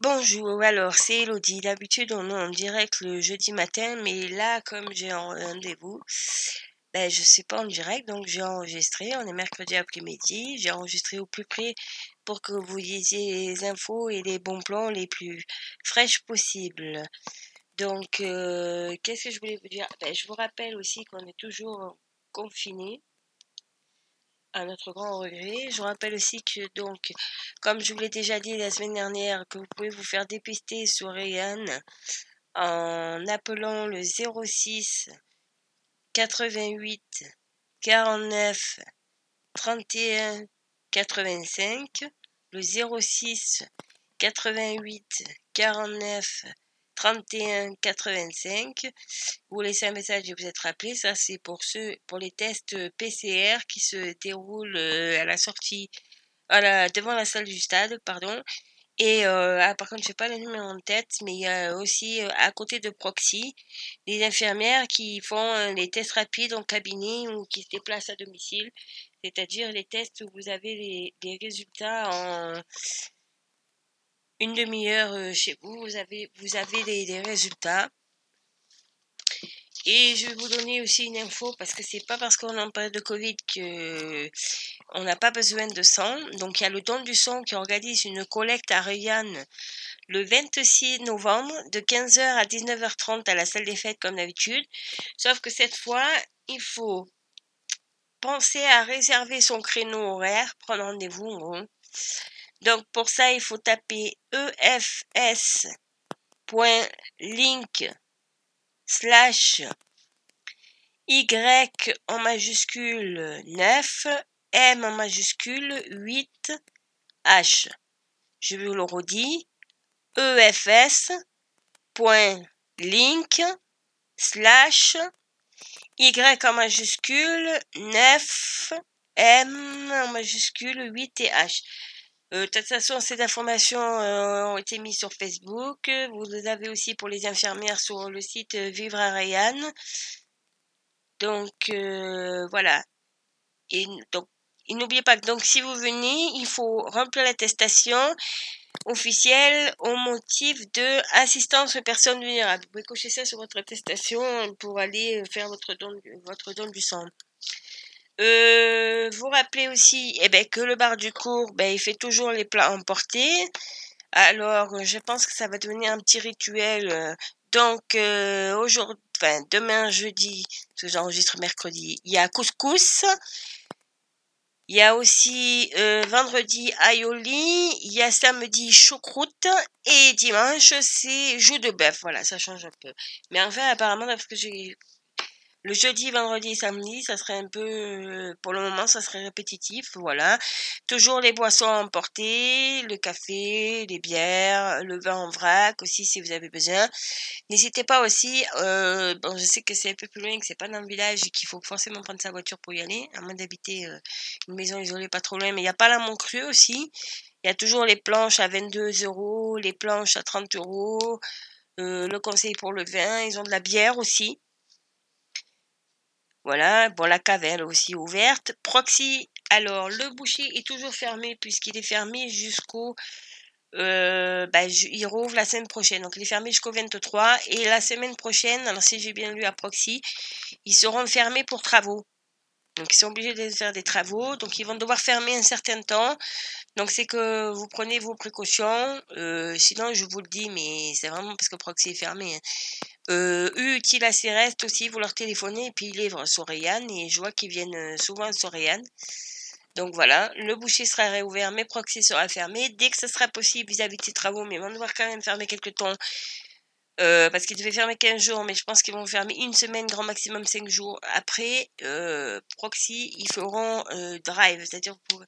Bonjour, alors c'est Elodie. D'habitude on est en direct le jeudi matin, mais là comme j'ai un rendez-vous, ben je sais pas en direct, donc j'ai enregistré. On est mercredi après-midi, j'ai enregistré au plus près pour que vous ayez les infos et les bons plans les plus fraîches possibles. Donc euh, qu'est-ce que je voulais vous dire? Ben, Je vous rappelle aussi qu'on est toujours confiné à notre grand regret. Je vous rappelle aussi que, donc, comme je vous l'ai déjà dit la semaine dernière, que vous pouvez vous faire dépister sur Ryan en appelant le 06 88 49 31 85, le 06 88 49 31 85. Vous laissez un message et vous êtes rappelé. Ça, c'est pour ceux, pour les tests PCR qui se déroulent euh, à la sortie, à la, devant la salle du stade, pardon. Et euh, ah, par contre, je sais pas le numéro en tête, mais il y a aussi euh, à côté de Proxy, les infirmières qui font les tests rapides en cabinet ou qui se déplacent à domicile, c'est-à-dire les tests où vous avez les résultats en une demi-heure euh, chez vous, vous avez, les, résultats. Et je vais vous donner aussi une info parce que c'est pas parce qu'on est en période de Covid que on n'a pas besoin de sang. Donc il y a le don du sang qui organise une collecte à Reyanne le 26 novembre de 15h à 19h30 à la salle des fêtes comme d'habitude. Sauf que cette fois, il faut penser à réserver son créneau horaire, prendre rendez-vous donc pour ça, il faut taper efs.link slash y en majuscule 9, m en majuscule 8, h. Je vous le redis, efs.link slash y en majuscule 9, m en majuscule 8 et h. Euh, de toute façon, ces informations euh, ont été mises sur Facebook. Vous les avez aussi pour les infirmières sur le site euh, Vivre à Rayan. Donc voilà. Et donc, n'oubliez pas que donc si vous venez, il faut remplir l'attestation officielle au motif de assistance aux personnes vulnérables. Vous pouvez cocher ça sur votre attestation pour aller faire votre don, votre don du sang. Euh, vous rappelez aussi eh ben, que le bar du cours, ben, il fait toujours les plats emportés. Alors, je pense que ça va devenir un petit rituel. Euh, donc, euh, aujourd'hui, enfin, demain, jeudi, parce que j'enregistre mercredi, il y a couscous. Il y a aussi euh, vendredi aioli, il y a samedi choucroute et dimanche c'est joue de bœuf. Voilà, ça change un peu. Mais enfin, apparemment, parce que j'ai le jeudi, vendredi, samedi, ça serait un peu, euh, pour le moment, ça serait répétitif, voilà. Toujours les boissons emportées, le café, les bières, le vin en vrac aussi si vous avez besoin. N'hésitez pas aussi, euh, bon, je sais que c'est un peu plus loin, que c'est pas dans le village et qu'il faut forcément prendre sa voiture pour y aller, à moins d'habiter euh, une maison isolée pas trop loin, mais il y a pas la Montcru aussi. Il y a toujours les planches à 22 euros, les planches à 30 euros, le conseil pour le vin, ils ont de la bière aussi. Voilà, bon, la cave est aussi ouverte. Proxy, alors le boucher est toujours fermé puisqu'il est fermé jusqu'au... Euh, bah, il rouvre la semaine prochaine. Donc il est fermé jusqu'au 23. Et la semaine prochaine, alors si j'ai bien lu à Proxy, ils seront fermés pour travaux. Donc ils sont obligés de faire des travaux. Donc ils vont devoir fermer un certain temps. Donc c'est que vous prenez vos précautions. Euh, sinon je vous le dis, mais c'est vraiment parce que Proxy est fermé. Hein. Euh, Utilas reste aussi, vous leur téléphonez et puis ils livrent sur Rayan et je vois qu'ils viennent euh, souvent Rayan. Donc voilà, le boucher sera réouvert, mais Proxy sera fermé. Dès que ce sera possible vis-à-vis de ces travaux, mais ils vont devoir quand même fermer quelques temps. Euh, parce qu'ils devaient fermer 15 jours, mais je pense qu'ils vont fermer une semaine, grand maximum 5 jours. Après, euh, Proxy, ils feront euh, drive, c'est-à-dire pouvez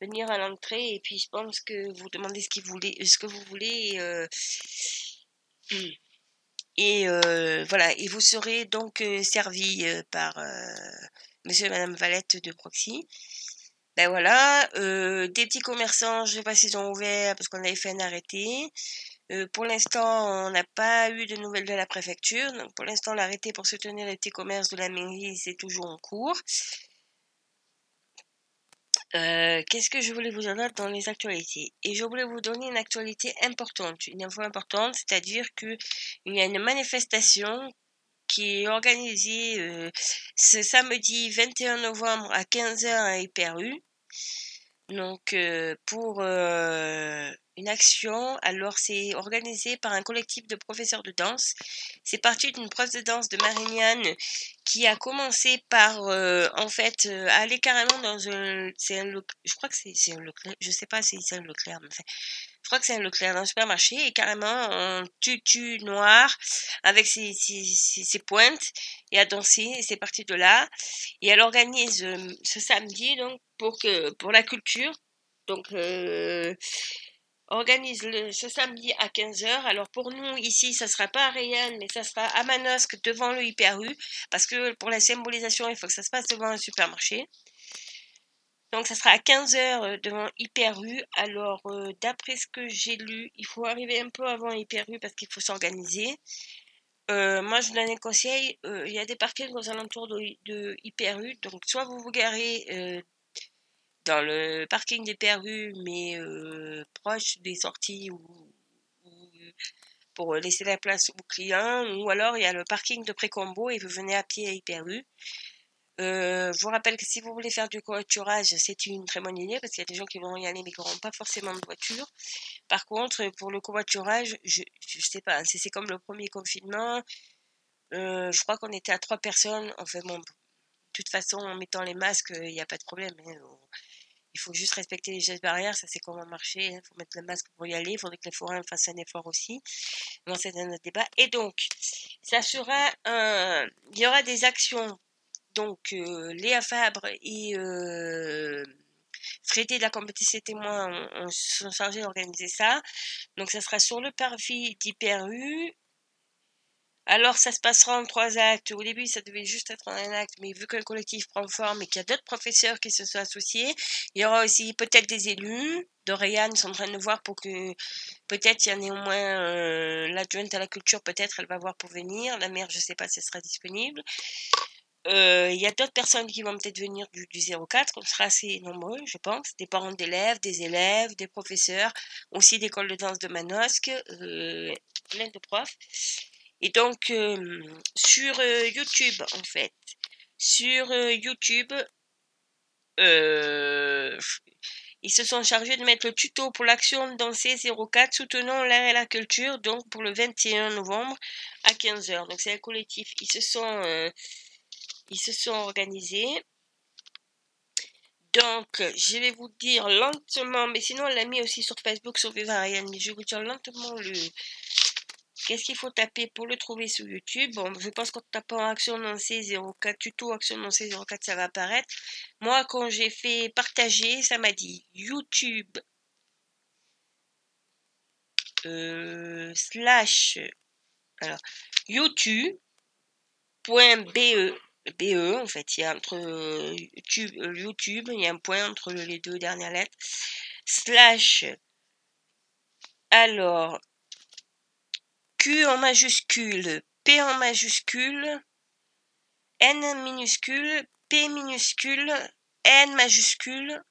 venir à l'entrée et puis je pense que vous demandez ce, que vous voulez. Et euh, voilà, et vous serez donc euh, servi euh, par monsieur et madame Valette de Proxy. Ben voilà, des petits commerçants, je ne sais pas s'ils ont ouvert parce qu'on avait fait un arrêté. pour l'instant, on n'a pas eu de nouvelles de la préfecture. Donc pour l'instant, l'arrêté pour soutenir les petits commerces de la mairie, c'est toujours en cours. Euh, qu'est-ce que je voulais vous donner dans les actualités? Et je voulais vous donner une actualité importante, une info importante, c'est-à-dire qu'il y a une manifestation qui est organisée euh, ce samedi 21 novembre à 15h à Hyper-U. Donc, euh, pour une action. Alors, c'est organisé par un collectif de professeurs de danse. C'est parti d'une prof de danse de Marignane qui a commencé par, euh, en fait, euh, aller carrément dans un, c'est un, je crois que c'est, un Leclerc, je sais pas si c'est un Leclerc, mais je crois que c'est un Leclerc dans un supermarché et carrément en tutu noir avec ses, ses, ses, pointes et à danser et c'est parti de là. Et elle organise euh, ce samedi donc pour que, pour la culture. Donc, organise le, ce samedi à 15h. Alors pour nous, ici, ça sera pas à Rayanne, mais ça sera à Manosque devant le Hyper U, parce que pour la symbolisation, il faut que ça se passe devant un supermarché. Donc ça sera à 15h euh, devant Hyper U. Alors euh, d'après ce que j'ai lu, il faut arriver un peu avant Hyper U parce qu'il faut s'organiser. Euh, moi, je vous donne un conseil. il y a des parkings aux alentours de, de Hyper U. Donc, soit vous vous garez dans le parking des perrues, mais proche des sorties ou, pour laisser la place aux clients, ou alors il y a le parking de Précombo et vous venez à pied à. Euh, je vous rappelle que si vous voulez faire du covoiturage, c'est une très bonne idée parce qu'il y a des gens qui vont y aller mais qui n'auront pas forcément de voiture. Par contre, pour le covoiturage, je ne sais pas, c'est comme le premier confinement. Je crois qu'on était à trois personnes. Enfin bon, de toute façon, en mettant les masques, il n'y a pas de problème. Hein. Il faut juste respecter les gestes barrières, ça c'est comment marcher. Il hein. faut mettre le masque pour y aller. Il faudrait que les forains fassent un effort aussi. Bon, c'est un autre débat. Et donc, ça sera. Il y aura des actions. Donc, euh, Léa Fabre et euh, Frédé de la compétition témoin ont, sont chargés d'organiser ça. Donc, ça sera sur le parvis d'Hyperu alors, ça se passera en trois actes. Au début, ça devait juste être en un acte, mais vu que le collectif prend forme et qu'il y a d'autres professeurs qui se sont associés, il y aura aussi peut-être des élus. Dorian sont en train de voir pour que peut-être il y en ait au moins euh, l'adjointe à la culture, peut-être elle va voir pour venir. La mère, je ne sais pas si elle sera disponible. Euh, il y a d'autres personnes qui vont peut-être venir du, du 04, on sera assez nombreux, je pense, des parents d'élèves, des élèves, des professeurs, aussi d'école de danse de Manosque, euh, plein de profs. Et donc, euh, sur euh, YouTube, en fait, sur euh, YouTube, ils se sont chargés de mettre le tuto pour l'action Danser 04 soutenant l'art et la culture, donc pour le 21 novembre à 15h. Donc, c'est un collectif. Ils se sont, ils se sont organisés. Donc, je vais vous dire lentement, mais sinon, on l'a mis aussi sur Facebook, sur Vivarian, mais je vais vous dire lentement le, Qu'est-ce qu'il faut taper pour le trouver sur YouTube? Bon, je pense qu'en tapant Action Lancée 04, tuto Action Lancée 04, ça va apparaître. Moi, quand j'ai fait partager, ça m'a dit YouTube euh, slash alors youtube.be BE, en fait, il y a entre YouTube, YouTube, il y a un point entre les deux dernières lettres, slash, alors, Q en majuscule, P en majuscule, N minuscule, P minuscule, N majuscule,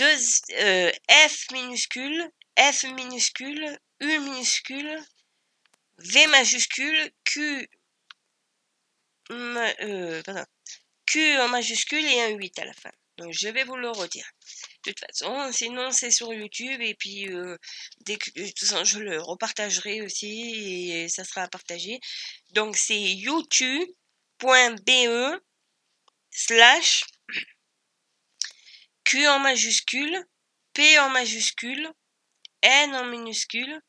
euh, F minuscule, F minuscule, U minuscule, V majuscule, Q, euh, Q en majuscule et un 8 à la fin. Donc je vais vous le redire. De toute façon, sinon c'est sur YouTube et puis euh, dès que je le repartagerai aussi et ça sera à partager. Donc c'est youtube.be slash Q en majuscule, P en majuscule, N en minuscule,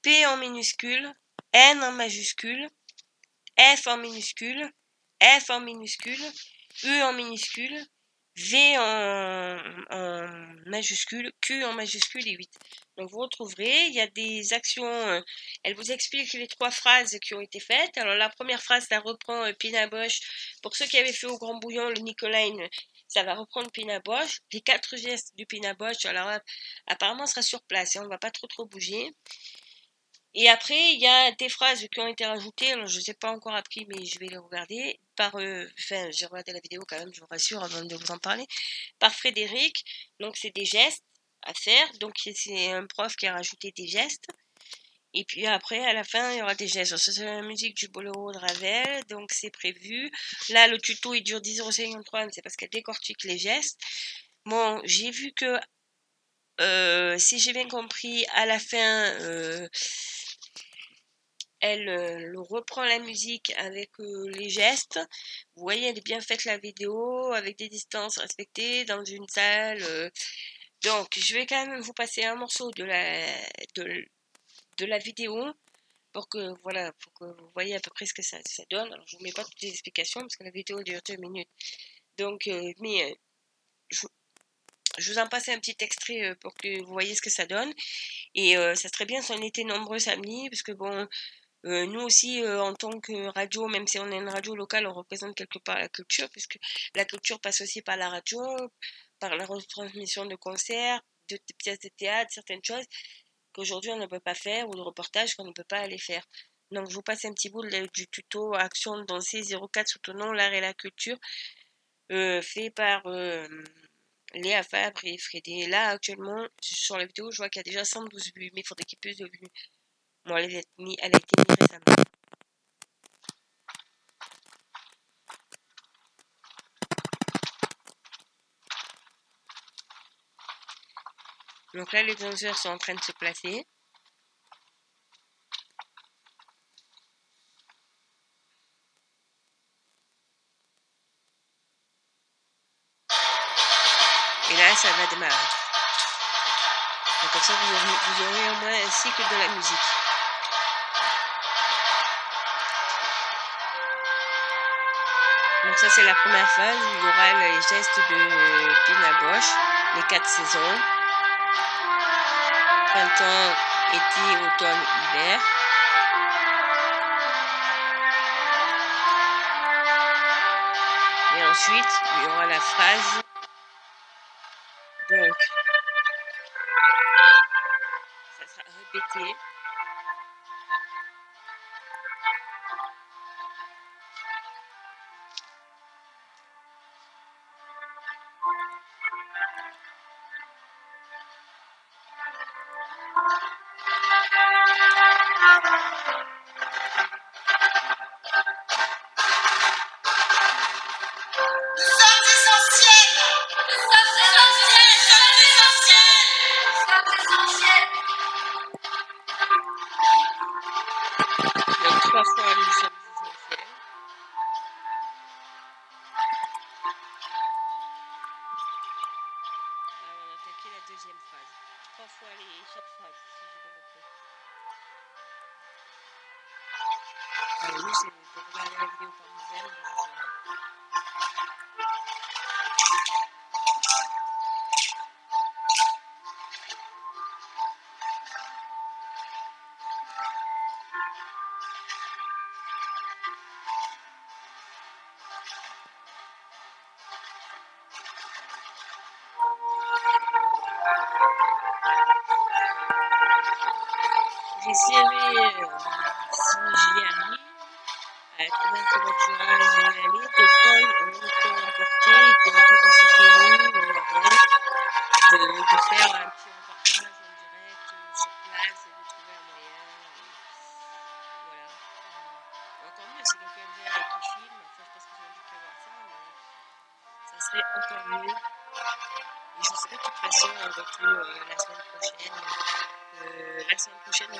P en minuscule, N en majuscule, F en minuscule, F en minuscule, U en minuscule, V en, majuscule, Q en majuscule et 8. Donc vous retrouverez, il y a des actions, euh, elle vous explique les trois phrases qui ont été faites. Alors la première phrase, ça reprend euh, Pina Bosch. Pour ceux qui avaient fait au Grand Bouillon le Nicoline, ça va reprendre Pina Bosch. Les quatre gestes du Pina Bosch, alors apparemment, sera sur place et on ne va pas trop trop bouger. Et après, il y a des phrases qui ont été rajoutées. Je ne sais pas encore appris, mais je vais les regarder. Par, euh, enfin, j'ai regardé la vidéo quand même, je vous rassure, avant de vous en parler. Par Frédéric. Donc, c'est des gestes à faire. Donc, c'est un prof qui a rajouté des gestes. Et puis après, à la fin, il y aura des gestes. C'est la musique du boléro de Ravel, donc c'est prévu. Là, le tuto, il dure 10,53€, c'est parce qu'elle décortique les gestes. Bon, j'ai vu que, euh, si j'ai bien compris, à la fin, euh, elle euh, reprend la musique avec les gestes. Vous voyez, elle est bien faite la vidéo, avec des distances respectées, dans une salle. Donc, je vais quand même vous passer un morceau de la... De, de la vidéo pour que voilà pour que vous voyez à peu près ce que ça, donne. Alors je vous mets pas toutes les explications parce que la vidéo dure deux minutes. Donc euh, mais euh, je, vous en passe un petit extrait euh, pour que vous voyez ce que ça donne. Et ça serait bien si on était nombreux samedi parce que bon nous aussi, en tant que radio, même si on est une radio locale, on représente quelque part la culture, puisque la culture passe aussi par la radio, par la retransmission de concerts, de pièces de théâtre, certaines choses qu'aujourd'hui on ne peut pas faire ou de reportages qu'on ne peut pas aller faire. Donc je vous passe un petit bout du tuto Action Danser 04 soutenons l'art et la culture euh, fait par euh, Léa Fabre et Frédé. Là actuellement sur la vidéo je vois qu'il y a déjà 112 vues mais il faudrait qu'il y ait plus de vues. Bon elle a été mise, elle a récemment. Donc là, les danseurs sont en train de se placer. Et là, ça va démarrer. Ça, vous aurez, vous aurez au moins un cycle de la musique. Donc ça, c'est la première phase. Il y aura les gestes de Pina Bosch, les quatre saisons printemps, été, automne, hiver. Et ensuite, il y aura la phrase.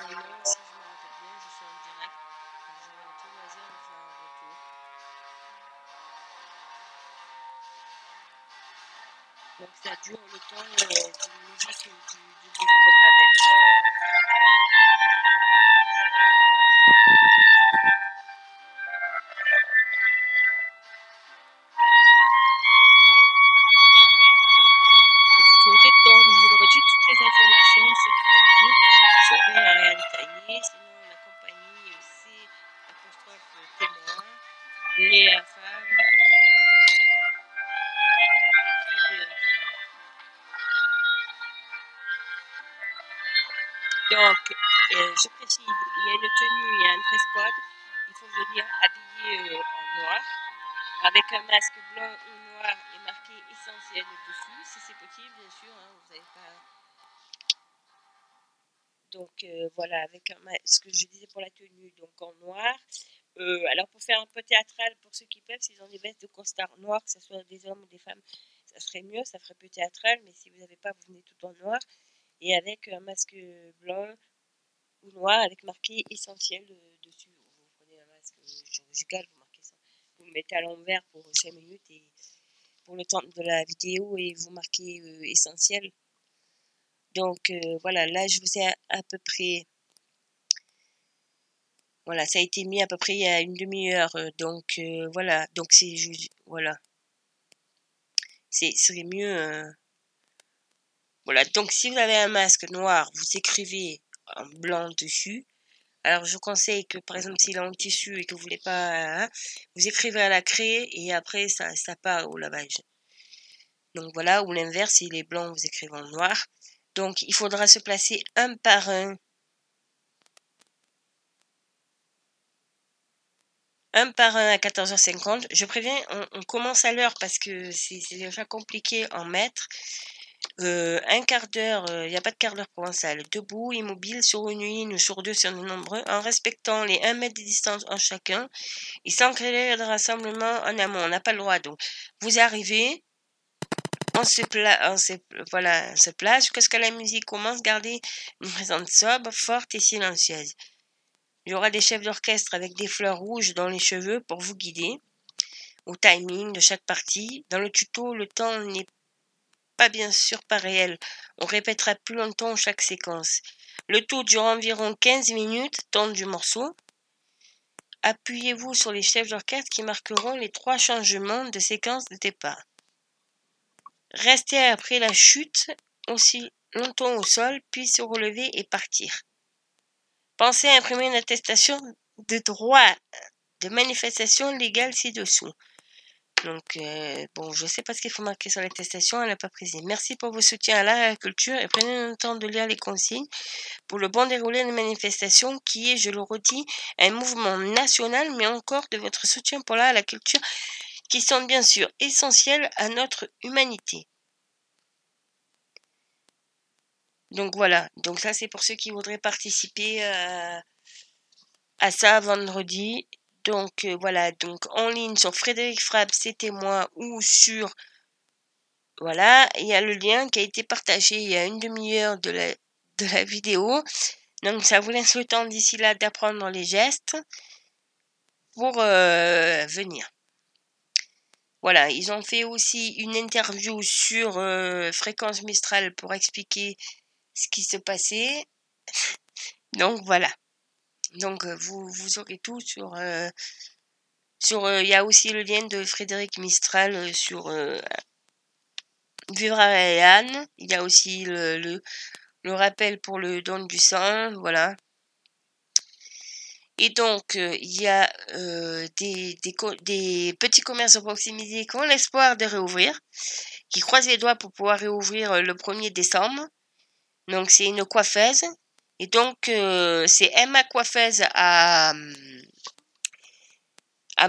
Si je suis en direct. À tout loisir de faire un retour. Donc ça dure le temps euh, d'une musique du, du boulot au Ravel. Il y a une tenue, il y a un dress code. Il faut venir habillé en noir, avec un masque blanc ou noir et marqué essentiel dessus, si c'est possible, bien sûr. Hein, vous n'avez pas donc voilà, avec un, ce que je disais pour la tenue, donc en noir. alors pour faire un peu théâtral, pour ceux qui peuvent, s'ils ont des vestes de costard noir, que ce soit des hommes ou des femmes, ça serait mieux, ça ferait peu théâtral, mais si vous n'avez pas, vous venez tout en noir. Et avec un masque blanc ou noir avec marqué essentiel dessus. Vous prenez un masque chirurgical, vous marquez ça. Vous mettez à l'envers pour 5 minutes et pour le temps de la vidéo et vous marquez essentiel donc euh, voilà, là je vous ai à, peu près... Voilà, ça a été mis à peu près il y a une demi-heure. Euh, donc euh, voilà, donc c'est voilà. C'est serait mieux. Voilà, donc si vous avez un masque noir, vous écrivez en blanc dessus. Alors je conseille que par exemple s'il est en tissu et que vous voulez pas, hein, vous écrivez à la craie et après ça, ça part au lavage. Donc voilà, ou l'inverse, s'il est blanc, vous écrivez en noir. Donc, il faudra se placer un par un. Un par un à 14h50. Je préviens, on, commence à l'heure parce que c'est déjà compliqué en mètres. Euh, un quart d'heure, il euh, n'y a pas de quart d'heure salle. Debout, immobile, sur une ligne ou sur deux si on nombreux, en respectant les 1 mètre de distance en chacun et sans créer de rassemblement en amont. On n'a pas le droit. Donc, vous arrivez, on se, pla on se, voilà, se place jusqu'à ce que la musique commence. Gardez une présence sobre, forte et silencieuse. Il y aura des chefs d'orchestre avec des fleurs rouges dans les cheveux pour vous guider au timing de chaque partie. Dans le tuto, le temps n'est pas bien sûr pas réel. On répétera plus longtemps chaque séquence. Le tout dure environ 15 minutes, temps du morceau. Appuyez-vous sur les chefs d'orchestre qui marqueront les trois changements de séquence de départ. Rester après la chute aussi longtemps au sol, puis se relever et partir. Pensez à imprimer une attestation de droit de manifestation légale ci-dessous. Donc, euh, bon, je ne sais pas ce qu'il faut marquer sur l'attestation, elle n'a pas précisé. Merci pour vos soutiens à l'agriculture et prenez le temps de lire les consignes pour le bon déroulé de manifestation qui est, je le redis, un mouvement national, mais encore de votre soutien pour la culture qui sont bien sûr essentiels à notre humanité. Donc voilà, donc ça c'est pour ceux qui voudraient participer euh, à ça vendredi. Donc euh, voilà, donc en ligne sur Frédéric Frab, c'était moi, ou sur... Voilà, il y a le lien qui a été partagé il y a une demi-heure de la, de la vidéo. Donc ça vous laisse le temps d'ici là d'apprendre les gestes pour euh, venir. Voilà, ils ont fait aussi une interview sur euh, Fréquence Mistral pour expliquer ce qui se passait. Donc voilà. Donc euh, vous, vous aurez tout sur... Euh, sur il y a aussi le lien de Frédéric Mistral sur Vivre à Il y a aussi le, rappel pour le don du sang. Voilà. Et donc, euh, il y a euh, des, petits commerces de proximité qui ont l'espoir de réouvrir, qui croisent les doigts pour pouvoir réouvrir euh, le 1er décembre. Donc, c'est une coiffeuse. Et donc, c'est Emma Coiffeuse à, à.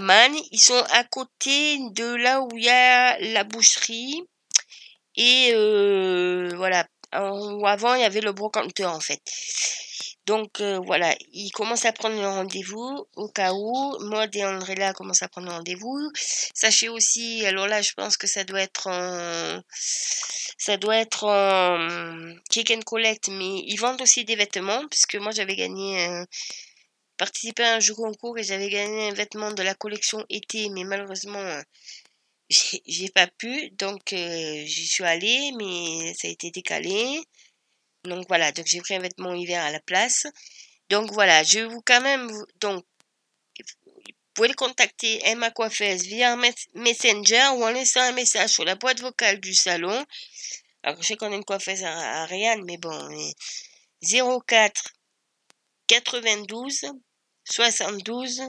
Ils sont à côté de là où il y a la boucherie. Et voilà. Avant, il y avait le brocanteur, en fait. Donc euh, voilà, il commence à prendre le rendez-vous au cas où. Maud et Andrella commencent à prendre le rendez-vous. Sachez aussi, alors là je pense que ça doit être en... Ça doit être en kick and collect, mais ils vendent aussi des vêtements, puisque moi j'avais gagné... Un... participé à un jeu concours et j'avais gagné un vêtement de la collection été, mais malheureusement j'ai pas pu, donc euh, j'y suis allée, mais ça a été décalé. Donc voilà, donc j'ai pris un vêtement hiver à la place. Donc voilà, je vais vous quand même, donc, vous pouvez le contacter Emma Coiffeuse via Messenger ou en laissant un message sur la boîte vocale du salon. Alors je sais qu'on a une coiffeuse à, Ariane, mais bon, 04 92 72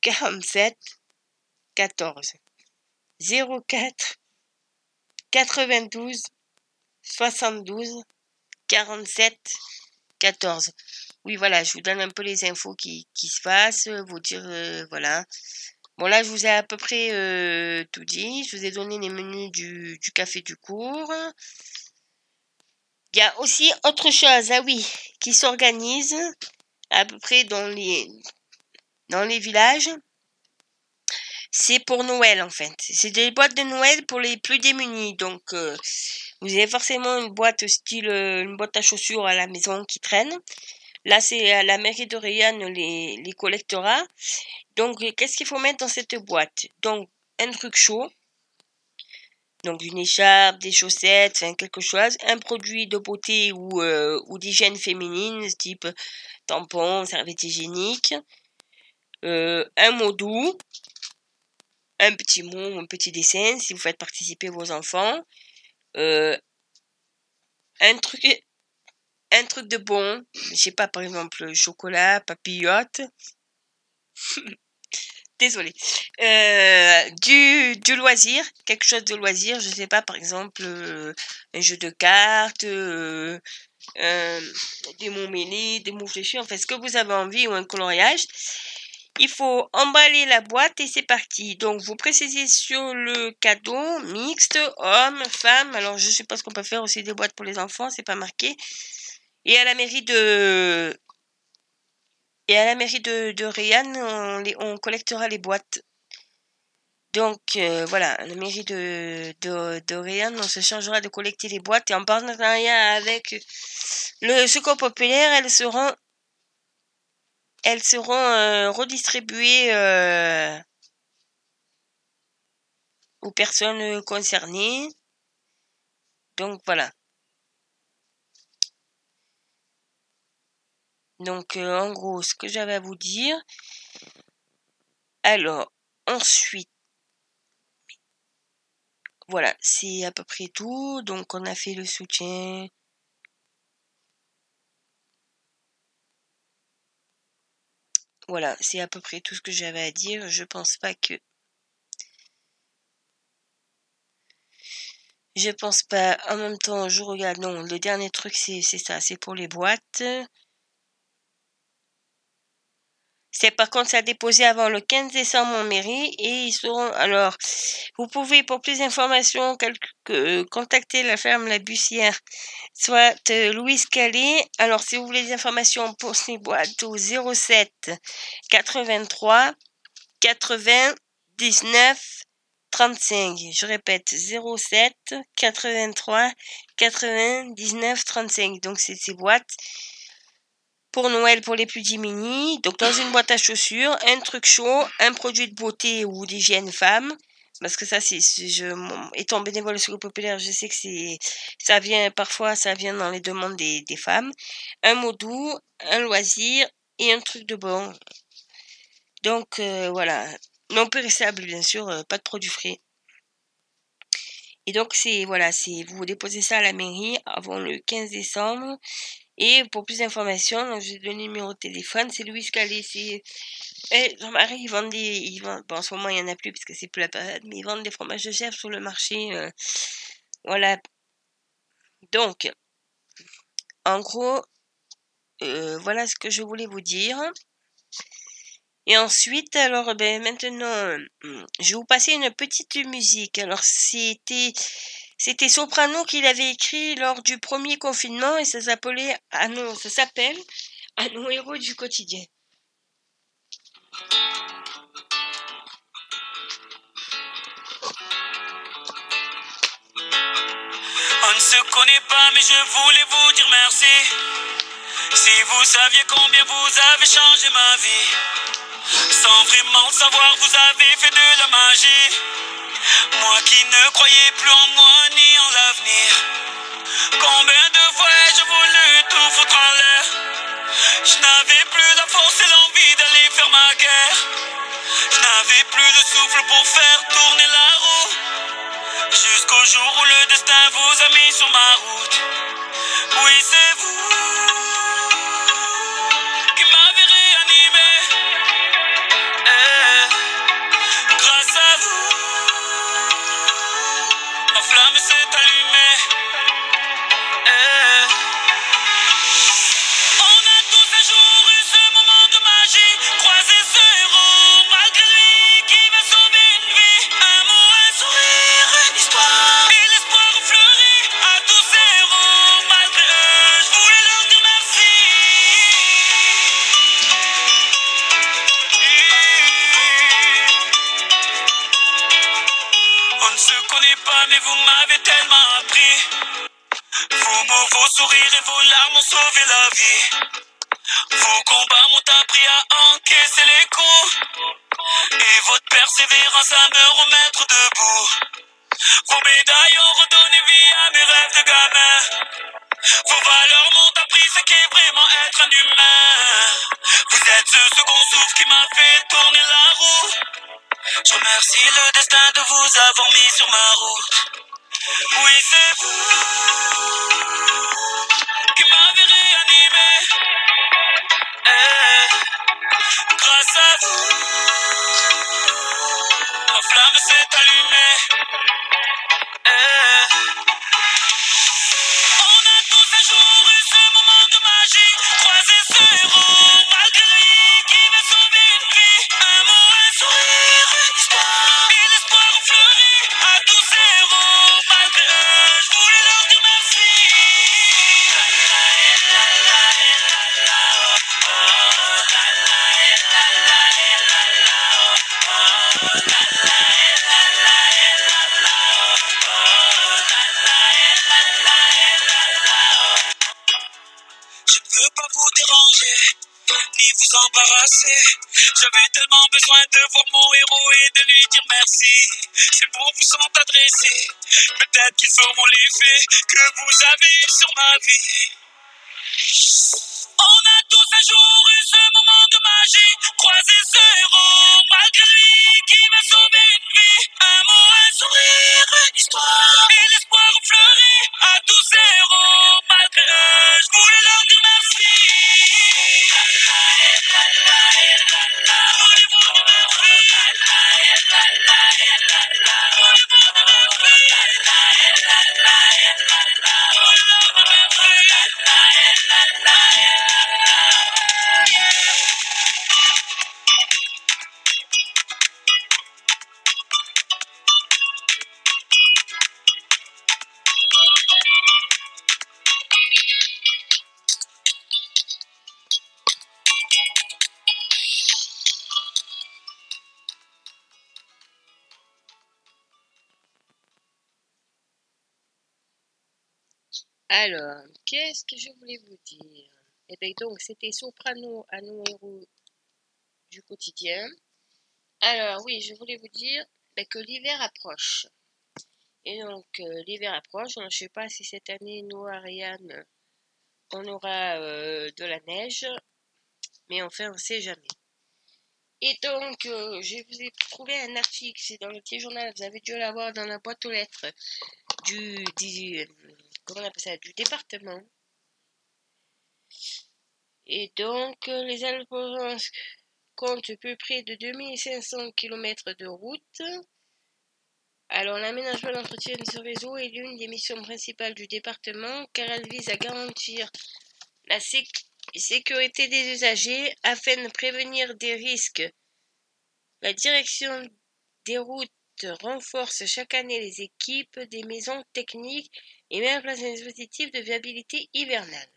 47 14 04 92 72 47 14. Oui, voilà, je vous donne un peu les infos qui, se passent, vous dire, euh, voilà. Bon, là, je vous ai à peu près euh, tout dit. Je vous ai donné les menus du, du café du cours. Il y a aussi autre chose, ah oui, qui s'organise à peu près dans les, dans les villages. C'est pour Noël en fait. C'est des boîtes de Noël pour les plus démunis. Donc euh, vous avez forcément une boîte style euh, une boîte à chaussures à la maison qui traîne. Là c'est la mairie de les, les collectera. Donc qu'est-ce qu'il faut mettre dans cette boîte? Donc un truc chaud. Donc une écharpe, des chaussettes, enfin quelque chose, un produit de beauté ou, euh, ou d'hygiène féminine, type tampon, serviette hygiénique, un mot doux, un petit mot, un petit dessin si vous faites participer vos enfants. Euh, un truc de bon, je sais pas par exemple chocolat, papillote. Désolée. Euh, du, du loisir, quelque chose de loisir, je sais pas par exemple euh, un jeu de cartes, des mots mêlés, des mots fléchus, enfin ce que vous avez envie ou un coloriage il faut emballer la boîte et c'est parti. Donc vous précisez sur le cadeau mixte, homme, femme. Alors je sais pas ce qu'on peut faire aussi des boîtes pour les enfants, c'est pas marqué. Et à la mairie de et à la mairie de, de on, collectera les boîtes. Donc euh, voilà, la mairie de, de, de on se chargera de collecter les boîtes et en partenariat avec le secours populaire, elles seront elles seront euh, redistribuées euh, aux personnes concernées. Donc voilà. Donc euh, en gros, ce que j'avais à vous dire. Alors, ensuite, voilà, c'est à peu près tout. Donc on a fait le soutien Voilà, c'est à peu près tout ce que j'avais à dire. Je pense pas que. Je pense pas. En même temps, je regarde. Non, le dernier truc, c'est ça. C'est pour les boîtes. C'est par contre à déposer avant le 15 décembre en mairie et ils seront alors vous pouvez pour plus d'informations contacter la ferme La Bussière soit euh, Louise Calais. Alors si vous voulez des informations pour ces boîtes au 07 83 80 19 35. Je répète 07 83 99 35. Donc c'est ces boîtes pour Noël pour les plus diminués. Donc dans une boîte à chaussures, un truc chaud, un produit de beauté ou d'hygiène femme. Parce que ça, c'est, je, étant bénévole au populaire, je sais que c'est, ça vient, parfois, ça vient dans les demandes des, des femmes. Un mot doux, un loisir et un truc de bon. Donc, euh, voilà. Non périssable, bien sûr, euh, pas de produits frais. Et donc, c'est, voilà, c'est, vous déposez ça à la mairie avant le 15 décembre. Et pour plus d'informations, je vais donner le numéro de téléphone. C'est Louis Calais. C'est eh, Jean-Marie, ils vendent des. Bon, en ce moment, il n'y en a plus parce que c'est plus la période, mais ils vendent des fromages de chèvre sur le marché. Euh, voilà. Donc, en gros, euh, voilà ce que je voulais vous dire. Et ensuite, alors, ben, maintenant, je vais vous passer une petite musique. Alors, c'était c'était Soprano qu'il avait écrit lors du premier confinement et ça s'appelait à ça s'appelle À héros du quotidien. On ne se connaît pas, mais je voulais vous dire merci. Si vous saviez combien vous avez changé ma vie, sans vraiment savoir, vous avez fait de la magie. Moi qui ne croyais plus en moi ni en l'avenir. Combien de fois ai-je voulu tout foutre en l'air? Je n'avais plus la force et l'envie d'aller faire ma guerre. Je n'avais plus le souffle pour faire tourner la roue. Jusqu'au jour où le destin vous a mis sur ma route. Oui, c'est vous Vos combats m'ont appris à encaisser les coups. Et votre persévérance à me remettre debout. Vos médailles ont redonné vie à mes rêves de gamin. Vos valeurs m'ont appris ce qu'est vraiment être un humain. Vous êtes ce second souffle qui m'a fait tourner la roue. Je remercie le destin de vous avoir mis sur ma route. Oui, c'est vous qui m'avez grâce à vous, voir mon héros et de lui dire merci. Ces mots vous sont adressés, peut-être qu'ils feront l'effet que vous avez sur ma vie. Je voulais vous dire Eh bien, donc, c'était Soprano à nos héros du quotidien. Alors, oui, je voulais vous dire ben, que l'hiver approche. Et donc, euh, l'hiver approche. Je ne sais pas si cette année, nous, Ariane, on aura euh, de la neige. Mais enfin, on ne sait jamais. Et donc, euh, je vous ai trouvé un article, c'est dans le petit journal, vous avez dû l'avoir dans la boîte aux lettres du, du comment on appelle ça, du département. Et donc, euh, les Alpes-Provence comptent plus près de 2500 km de route. Alors, l'aménagement et l'entretien de ce réseau est l'une des missions principales du département car elle vise à garantir la sé- sécurité des usagers afin de prévenir des risques. La direction des routes renforce chaque année les équipes des maisons techniques et met en place un dispositif de viabilité hivernale.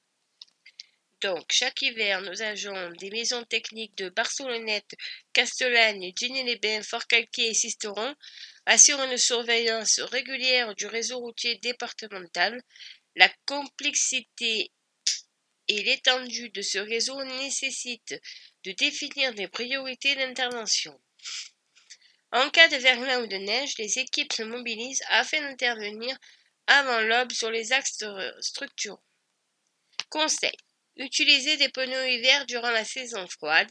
Donc, chaque hiver, nos agents des maisons techniques de Barcelonnette, Castellane, Gigny-les-Bains, Fort-Calquier et Sisteron assurent une surveillance régulière du réseau routier départemental. La complexité et l'étendue de ce réseau nécessitent de définir des priorités d'intervention. En cas de verglas ou de neige, les équipes se mobilisent afin d'intervenir avant l'aube sur les axes structurants. Conseil. Utilisez des pneus hiver durant la saison froide.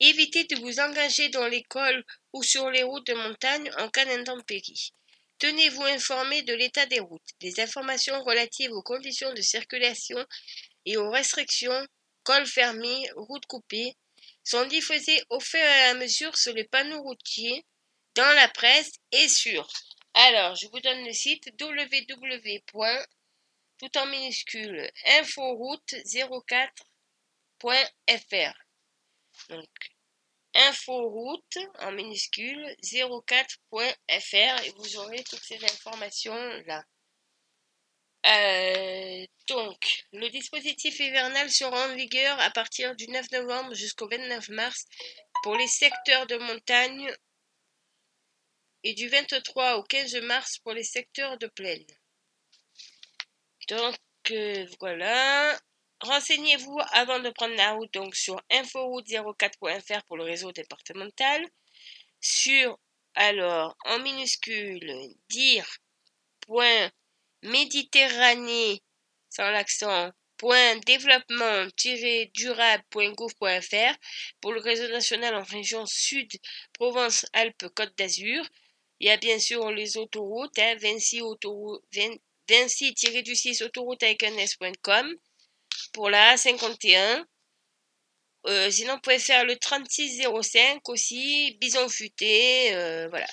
Évitez de vous engager dans les cols ou sur les routes de montagne en cas d'intempéries. Tenez-vous informé de l'état des routes. Des informations relatives aux conditions de circulation et aux restrictions, cols fermés, routes coupées, sont diffusées au fur et à mesure sur les panneaux routiers, dans la presse et sur. Alors, je vous donne le site www. Tout en minuscule inforoute04.fr. Donc, inforoute en minuscule 04.fr et vous aurez toutes ces informations là. Euh, donc, le dispositif hivernal sera en vigueur à partir du 9 novembre jusqu'au 29 mars pour les secteurs de montagne et du 23 au 15 mars pour les secteurs de plaine. Donc euh, voilà. Renseignez-vous avant de prendre la route donc sur inforoute04.fr pour le réseau départemental. Sur alors en minuscule dire méditerranée sans l'accent point développement durable.gouv.fr pour le réseau national en région sud Provence Alpes Côte d'Azur. Il y a bien sûr les autoroutes, hein, 26 autoroutes, d'Annecy-du-6 autoroute avec un s.com pour la A51. Euh, sinon, vous pouvez faire le 3605 aussi, bison futé, euh, voilà.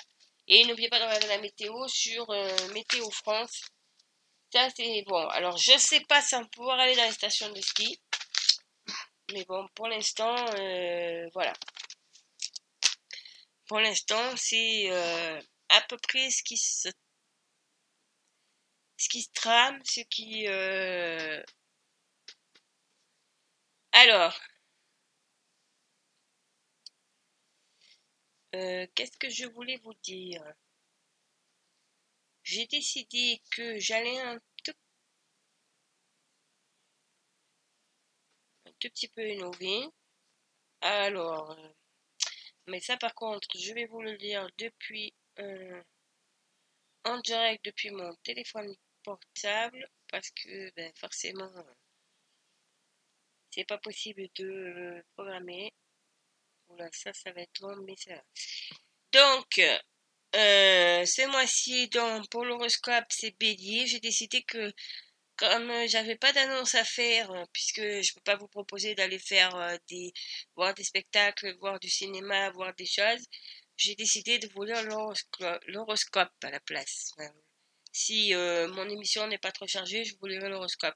Et n'oubliez pas de regarder la météo sur euh, Météo France. Ça, c'est bon. Alors, je ne sais pas sans pouvoir aller dans les stations de ski. Mais bon, pour l'instant, euh, voilà. Pour l'instant, c'est à peu près ce qui se ce qui se trame, ce qui alors, euh, qu'est-ce que je voulais vous dire? J'ai décidé que j'allais un tout, un tout petit peu innover. Alors, euh, mais ça par contre, je vais vous le dire depuis euh, en direct depuis mon téléphone portable parce que ben, forcément c'est pas possible de programmer. Voilà, ça, ça va être long, mais ça Donc, euh, ce mois-ci, pour l'horoscope, c'est bélier. J'ai décidé que, comme j'avais pas d'annonce à faire, puisque je peux pas vous proposer d'aller faire euh, des, voir des spectacles, voir du cinéma, voir des choses, j'ai décidé de vous lire l'horoscope à la place. Si euh, mon émission n'est pas trop chargée, je vous lirai l'horoscope.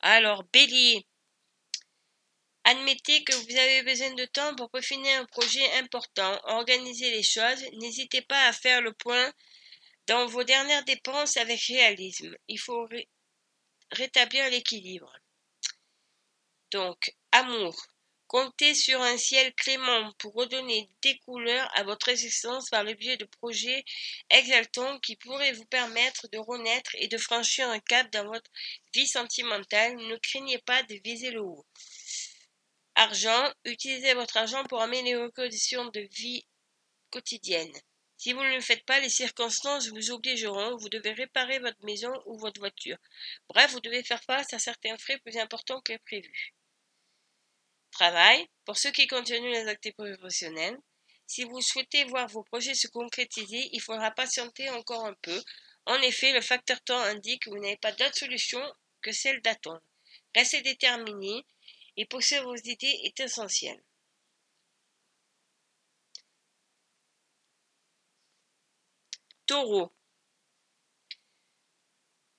Alors, bélier. Admettez que vous avez besoin de temps pour peaufiner un projet important, organiser les choses. N'hésitez pas à faire le point dans vos dernières dépenses avec réalisme. Il faut rétablir l'équilibre. Donc, amour. Comptez sur un ciel clément pour redonner des couleurs à votre existence par le biais de projets exaltants qui pourraient vous permettre de renaître et de franchir un cap dans votre vie sentimentale. Ne craignez pas de viser le haut. Argent, utilisez votre argent pour améliorer vos conditions de vie quotidienne. Si vous ne le faites pas, les circonstances vous obligeront, vous devez réparer votre maison ou votre voiture. Bref, vous devez faire face à certains frais plus importants que prévu. Travail, pour ceux qui continuent les activités professionnelles. Si vous souhaitez voir vos projets se concrétiser, il faudra patienter encore un peu. En effet, le facteur temps indique que vous n'avez pas d'autre solution que celle d'attendre. Restez déterminé et pousser vos idées est essentiel. Taureau.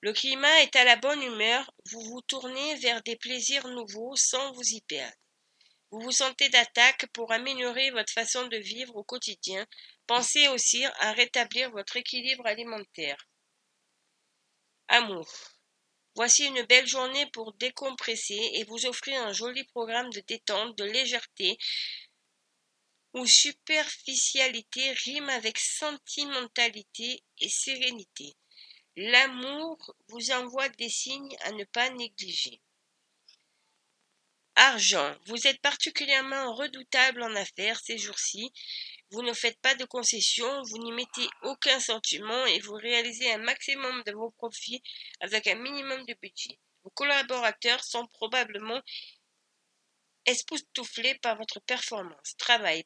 Le climat est à la bonne humeur, vous vous tournez vers des plaisirs nouveaux sans vous y perdre. Vous vous sentez d'attaque pour améliorer votre façon de vivre au quotidien. Pensez aussi à rétablir votre équilibre alimentaire. Amour. Voici une belle journée pour décompresser et vous offrir un joli programme de détente, de légèreté, où superficialité rime avec sentimentalité et sérénité. L'amour vous envoie des signes à ne pas négliger. Argent. Vous êtes particulièrement redoutable en affaires ces jours-ci. Vous ne faites pas de concessions, vous n'y mettez aucun sentiment et vous réalisez un maximum de vos profits avec un minimum de budget. Vos collaborateurs sont probablement espoustouflés par votre performance. Travail.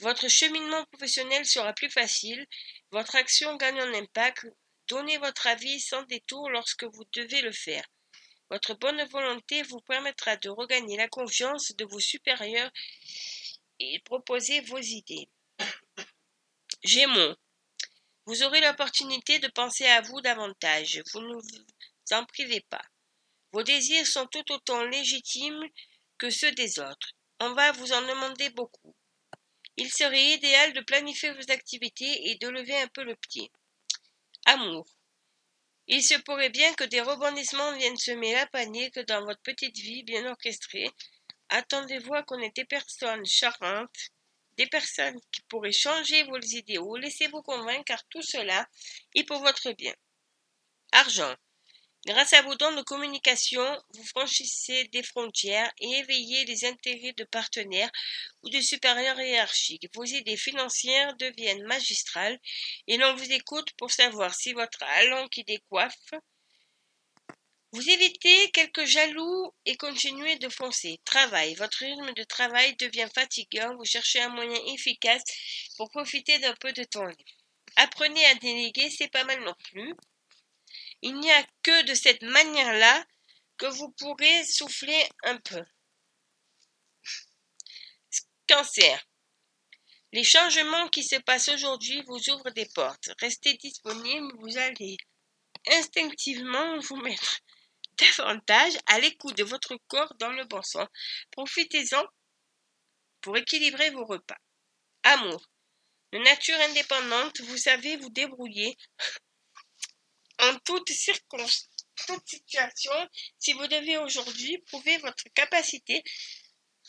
Votre cheminement professionnel sera plus facile, votre action gagne en impact. Donnez votre avis sans détour lorsque vous devez le faire. Votre bonne volonté vous permettra de regagner la confiance de vos supérieurs et proposez vos idées. Gémeaux. Vous aurez l'opportunité de penser à vous davantage. Vous ne vous en privez pas. Vos désirs sont tout autant légitimes que ceux des autres. On va vous en demander beaucoup. Il serait idéal de planifier vos activités et de lever un peu le pied. Amour. Il se pourrait bien que des rebondissements viennent semer la panique dans votre petite vie bien orchestrée, Attendez-vous à connaître des personnes charmantes, des personnes qui pourraient changer vos idéaux. Laissez-vous convaincre car tout cela est pour votre bien. Argent. Grâce à vos dons de communication, vous franchissez des frontières et éveillez les intérêts de partenaires ou de supérieurs hiérarchiques. Vos idées financières deviennent magistrales et l'on vous écoute pour savoir si votre allant qui décoiffe. Vous évitez quelques jaloux et continuez de foncer. Travail. Votre rythme de travail devient fatigant. Vous cherchez un moyen efficace pour profiter d'un peu de temps. Apprenez à déléguer, c'est pas mal non plus. Il n'y a que de cette manière-là que vous pourrez souffler un peu. Cancer. Les changements qui se passent aujourd'hui vous ouvrent des portes. Restez disponible, vous allez instinctivement vous mettre davantage à l'écoute de votre corps dans le bon sens. Profitez-en pour équilibrer vos repas. Amour. De nature indépendante, vous savez vous débrouiller en toutes circonstances, toute situation, si vous devez aujourd'hui prouver votre capacité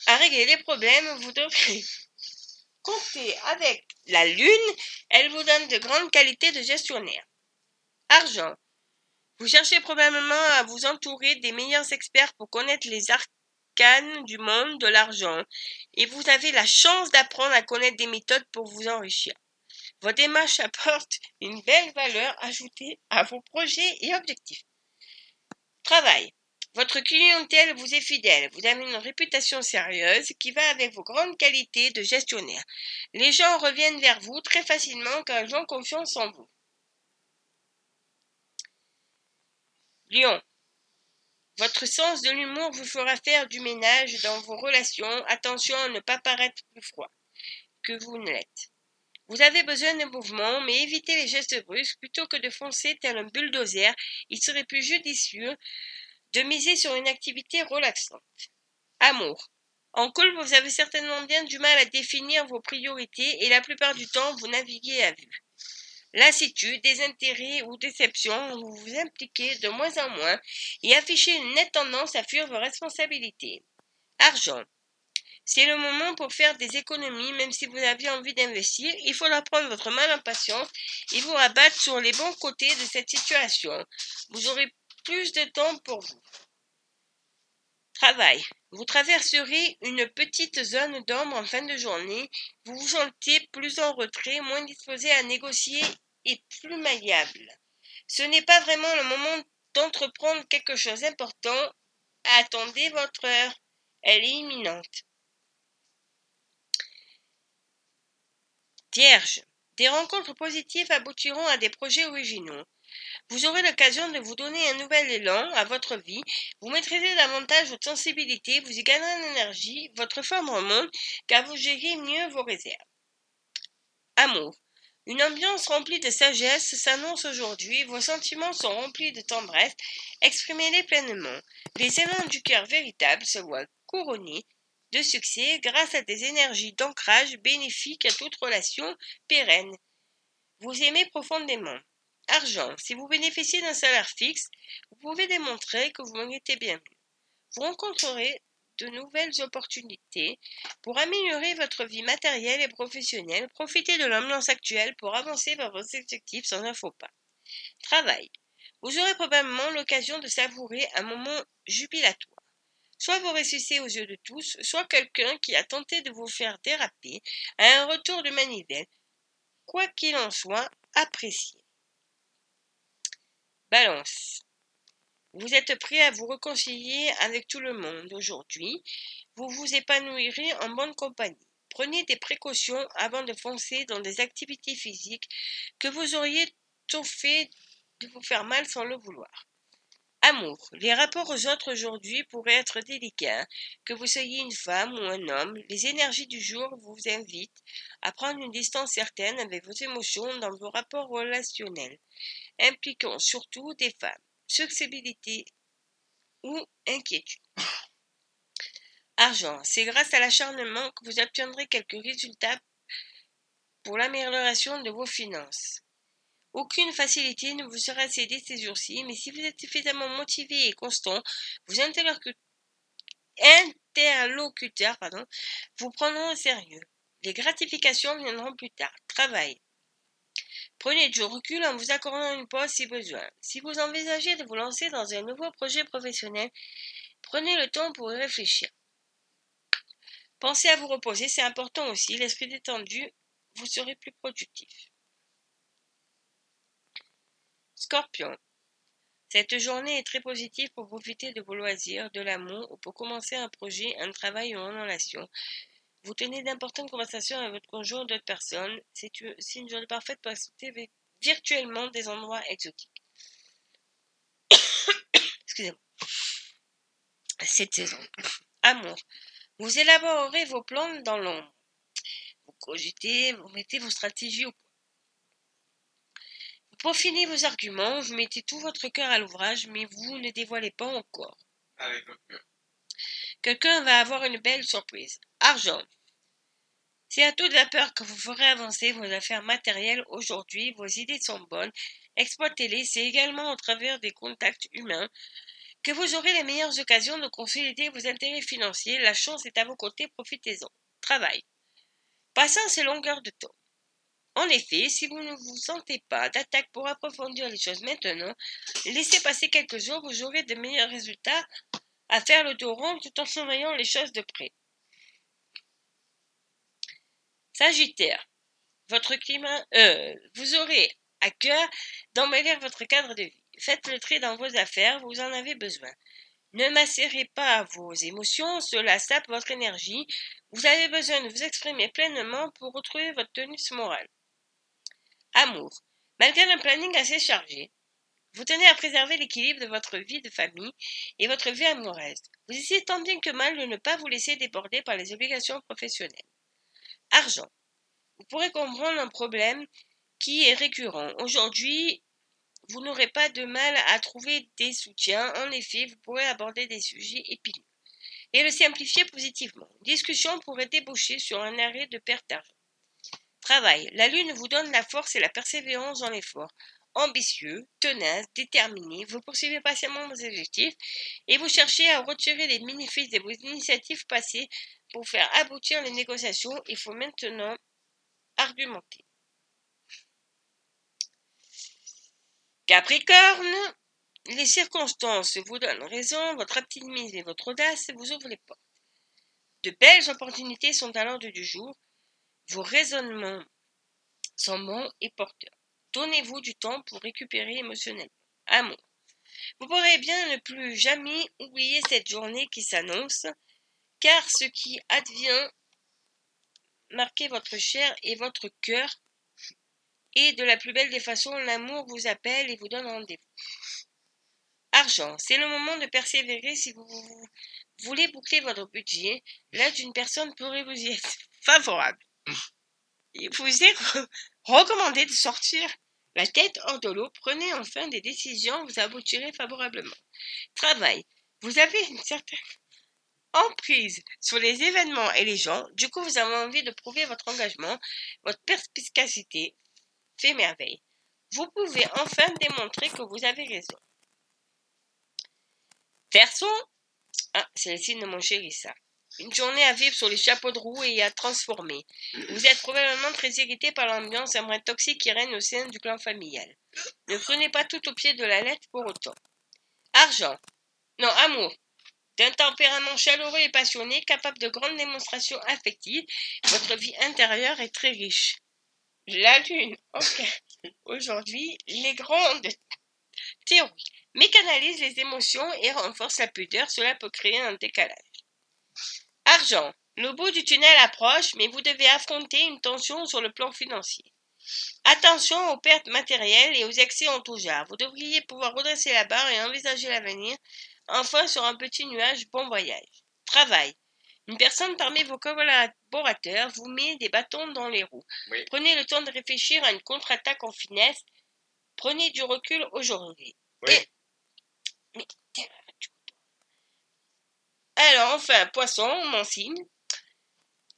à régler les problèmes, vous devrez compter avec la Lune. Elle vous donne de grandes qualités de gestionnaire. Argent. Vous cherchez probablement à vous entourer des meilleurs experts pour connaître les arcanes du monde de l'argent et vous avez la chance d'apprendre à connaître des méthodes pour vous enrichir. Vos démarches apportent une belle valeur ajoutée à vos projets et objectifs. Travail. Votre clientèle vous est fidèle, vous avez une réputation sérieuse qui va avec vos grandes qualités de gestionnaire. Les gens reviennent vers vous très facilement car ils ont confiance en vous. Lion. Votre sens de l'humour vous fera faire du ménage dans vos relations. Attention à ne pas paraître plus froid que vous ne l'êtes. Vous avez besoin de mouvement, mais évitez les gestes brusques plutôt que de foncer tel un bulldozer. Il serait plus judicieux de miser sur une activité relaxante. Amour. En couple, vous avez certainement bien du mal à définir vos priorités et la plupart du temps, vous naviguez à vue. Lassitude, désintérêt ou déception, vous vous impliquez de moins en moins et affichez une nette tendance à fuir vos responsabilités. Argent. C'est le moment pour faire des économies, même si vous avez envie d'investir. Il faudra prendre votre mal en patience et vous rabattre sur les bons côtés de cette situation. Vous aurez plus de temps pour vous. Travail. Vous traverserez une petite zone d'ombre en fin de journée. Vous vous sentez plus en retrait, moins disposé à négocier et plus malléable. Ce n'est pas vraiment le moment d'entreprendre quelque chose d'important. Attendez votre heure. Elle est imminente. Vierge. Des rencontres positives aboutiront à des projets originaux. Vous aurez l'occasion de vous donner un nouvel élan à votre vie, vous maîtrisez davantage votre sensibilité, vous y gagnerez en énergie, votre forme remonte, car vous gérez mieux vos réserves. Amour. Une ambiance remplie de sagesse s'annonce aujourd'hui, vos sentiments sont remplis de tendresse, exprimez-les pleinement. Les élans du cœur véritable se voient couronnés de succès grâce à des énergies d'ancrage bénéfiques à toute relation pérenne. Vous aimez profondément. Argent. Si vous bénéficiez d'un salaire fixe, vous pouvez démontrer que vous méritez bien. Vous rencontrerez de nouvelles opportunités pour améliorer votre vie matérielle et professionnelle. Profitez de l'ambiance actuelle pour avancer vers vos objectifs sans un faux pas. Travail. Vous aurez probablement l'occasion de savourer un moment jubilatoire. Soit vous ressuscitez aux yeux de tous, soit quelqu'un qui a tenté de vous faire déraper a un retour de manivelle. Quoi qu'il en soit, appréciez. Balance. Vous êtes prêt à vous réconcilier avec tout le monde aujourd'hui. Vous vous épanouirez en bonne compagnie. Prenez des précautions avant de foncer dans des activités physiques que vous auriez tout fait de vous faire mal sans le vouloir. Amour. Les rapports aux autres aujourd'hui pourraient être délicats. Que vous soyez une femme ou un homme, les énergies du jour vous invitent à prendre une distance certaine avec vos émotions dans vos rapports relationnels, impliquant surtout des femmes. Sensibilité ou inquiétude. Argent. C'est grâce à l'acharnement que vous obtiendrez quelques résultats pour l'amélioration de vos finances. Aucune facilité ne vous sera cédée ces jours-ci, mais si vous êtes suffisamment motivé et constant, vos interlocuteurs vous prendront au sérieux. Les gratifications viendront plus tard. Travail. Prenez du recul en vous accordant une pause si besoin. Si vous envisagez de vous lancer dans un nouveau projet professionnel, prenez le temps pour y réfléchir. Pensez à vous reposer, c'est important aussi. L'esprit détendu, vous serez plus productif. Scorpion. Cette journée est très positive pour profiter de vos loisirs, de l'amour ou pour commencer un projet, un travail ou une relation. Vous tenez d'importantes conversations avec votre conjoint ou d'autres personnes. C'est une journée parfaite pour explorer virtuellement des endroits exotiques. Excusez-moi. Cette saison. Amour. Vous élaborerez vos plans dans l'ombre. Vous cogitez, vous mettez vos stratégies au peaufinez vos arguments, vous mettez tout votre cœur à l'ouvrage, mais vous ne dévoilez pas encore. Quelqu'un va avoir une belle surprise. Argent. C'est à toute la peur que vous ferez avancer vos affaires matérielles aujourd'hui. Vos idées sont bonnes. Exploitez-les. C'est également au travers des contacts humains que vous aurez les meilleures occasions de consolider vos intérêts financiers. La chance est à vos côtés. Profitez-en. Travail. Patience et longueur de temps. En effet, si vous ne vous sentez pas d'attaque pour approfondir les choses maintenant, laissez passer quelques jours, vous aurez de meilleurs résultats à faire le dos rond tout en surveillant les choses de près. Sagittaire, votre climat, euh, vous aurez à cœur d'embellir votre cadre de vie. Faites le tri dans vos affaires, vous en avez besoin. Ne macérez pas vos émotions, cela sape votre énergie. Vous avez besoin de vous exprimer pleinement pour retrouver votre tenue morale. Amour. Malgré un planning assez chargé, vous tenez à préserver l'équilibre de votre vie de famille et votre vie amoureuse. Vous essayez tant bien que mal de ne pas vous laisser déborder par les obligations professionnelles. Argent. Vous pourrez comprendre un problème qui est récurrent. Aujourd'hui, vous n'aurez pas de mal à trouver des soutiens. En effet, vous pourrez aborder des sujets épineux et le simplifier positivement. discussion pourrait déboucher sur un arrêt de perte d'argent. Travail. La Lune vous donne la force et la persévérance dans l'effort ambitieux, tenace, déterminé, vous poursuivez patiemment vos objectifs et vous cherchez à retirer les bénéfices de vos initiatives passées pour faire aboutir les négociations. Il faut maintenant argumenter. Capricorne, les circonstances vous donnent raison, votre optimisme et votre audace vous ouvrent les portes. De belles opportunités sont à l'ordre du jour, vos raisonnements sont bons et porteurs. Donnez-vous du temps pour récupérer émotionnellement. Amour. Vous pourrez bien ne plus jamais oublier cette journée qui s'annonce, car ce qui advient marquez votre chair et votre cœur, et de la plus belle des façons, l'amour vous appelle et vous donne rendez-vous. Argent, c'est le moment de persévérer si vous, voulez boucler votre budget. L'aide d'une personne pourrait vous y être favorable. Il vous est recommandé de sortir la tête hors de l'eau, prenez enfin des décisions, vous aboutirez favorablement. Travail. Vous avez une certaine emprise sur les événements et les gens, du coup vous avez envie de prouver votre engagement, votre perspicacité fait merveille. Vous pouvez enfin démontrer que vous avez raison. Verseau, ah, c'est le signe de mon chéri ça. Une journée à vivre sur les chapeaux de roue et à transformer. Vous êtes probablement très irrité par l'ambiance un toxique qui règne au sein du clan familial. Ne prenez pas tout au pied de la lettre pour autant. Argent. Non, amour. D'un tempérament chaleureux et passionné, capable de grandes démonstrations affectives, votre vie intérieure est très riche. La lune. Aujourd'hui, les grandes théories. Mais canalise les émotions et renforce la pudeur. Cela peut créer un décalage. Argent. Le bout du tunnel approche, mais vous devez affronter une tension sur le plan financier. Attention aux pertes matérielles et aux excès en tout genre. Vous devriez pouvoir redresser la barre et envisager l'avenir. Enfin, sur un petit nuage, bon voyage. Travail. Une personne parmi vos collaborateurs vous met des bâtons dans les roues. Prenez le temps de réfléchir à une contre-attaque en finesse. Prenez du recul aujourd'hui. Alors, enfin, poisson, mon signe.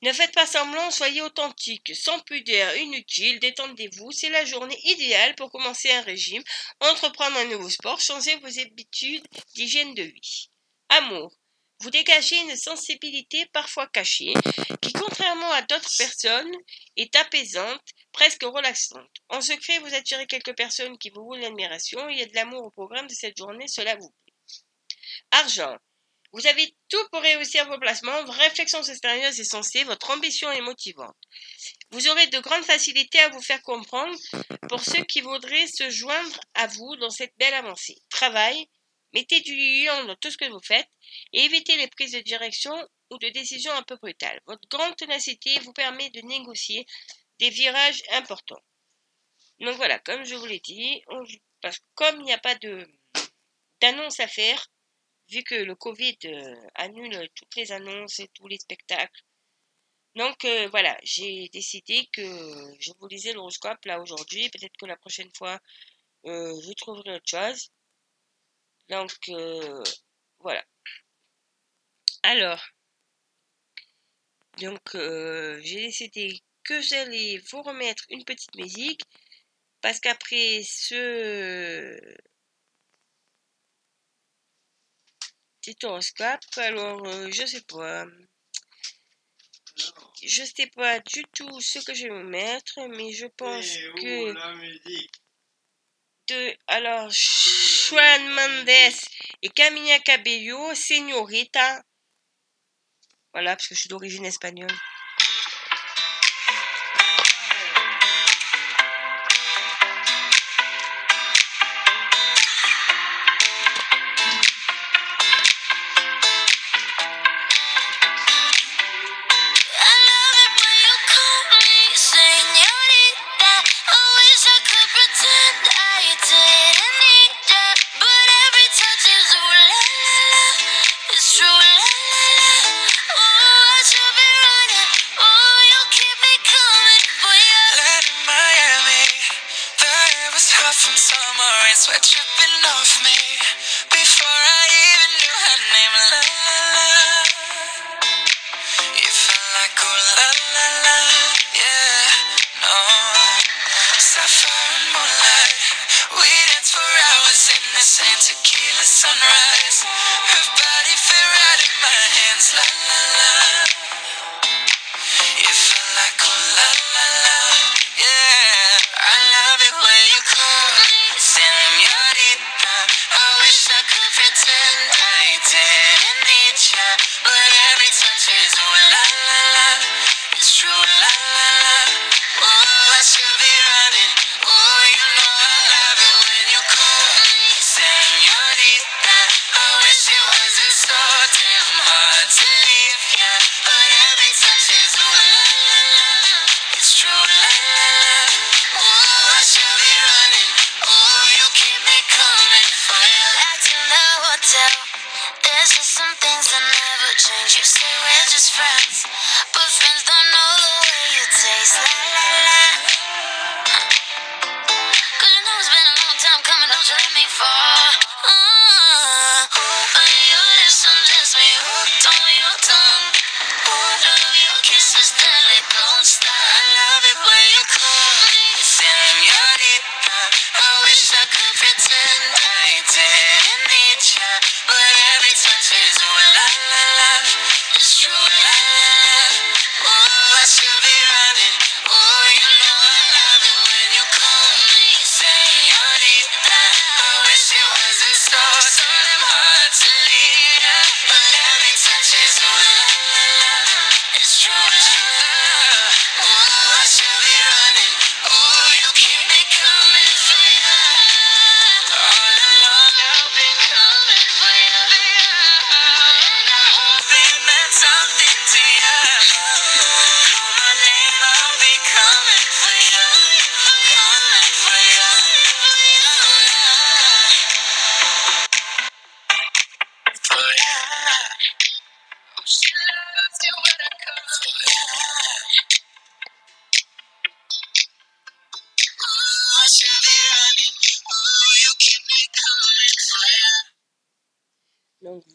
Ne faites pas semblant, soyez authentique, sans pudeur inutile, détendez-vous, c'est la journée idéale pour commencer un régime, entreprendre un nouveau sport, changer vos habitudes d'hygiène de vie. Amour. vous dégagez une sensibilité parfois cachée, qui contrairement à d'autres personnes est apaisante, presque relaxante. En secret, vous attirez quelques personnes qui vous voulent l'admiration, il y a de l'amour au programme de cette journée, cela vous plaît. Argent. Vous avez tout pour réussir vos placements, vos réflexions extérieures et sensées, votre ambition est motivante. Vous aurez de grandes facilités à vous faire comprendre pour ceux qui voudraient se joindre à vous dans cette belle avancée. Travail, mettez du lion dans tout ce que vous faites et évitez les prises de direction ou de décisions un peu brutales. Votre grande ténacité vous permet de négocier des virages importants. Donc voilà, comme je vous l'ai dit, parce que comme il n'y a pas d'annonce à faire, vu que le Covid euh, annule toutes les annonces et tous les spectacles. Donc euh, voilà, j'ai décidé que je vous lisais l'horoscope là aujourd'hui. Peut-être que la prochaine fois, euh, je trouverai autre chose. Donc voilà. Alors, donc j'ai décidé que j'allais vous remettre une petite musique parce qu'après ce horoscope. Alors, euh, je sais pas. Je sais pas du tout ce que je vais me mettre, mais je pense que. De, alors, Juan Mendes et Camilla Cabello, Señorita. Voilà, parce que je suis d'origine espagnole.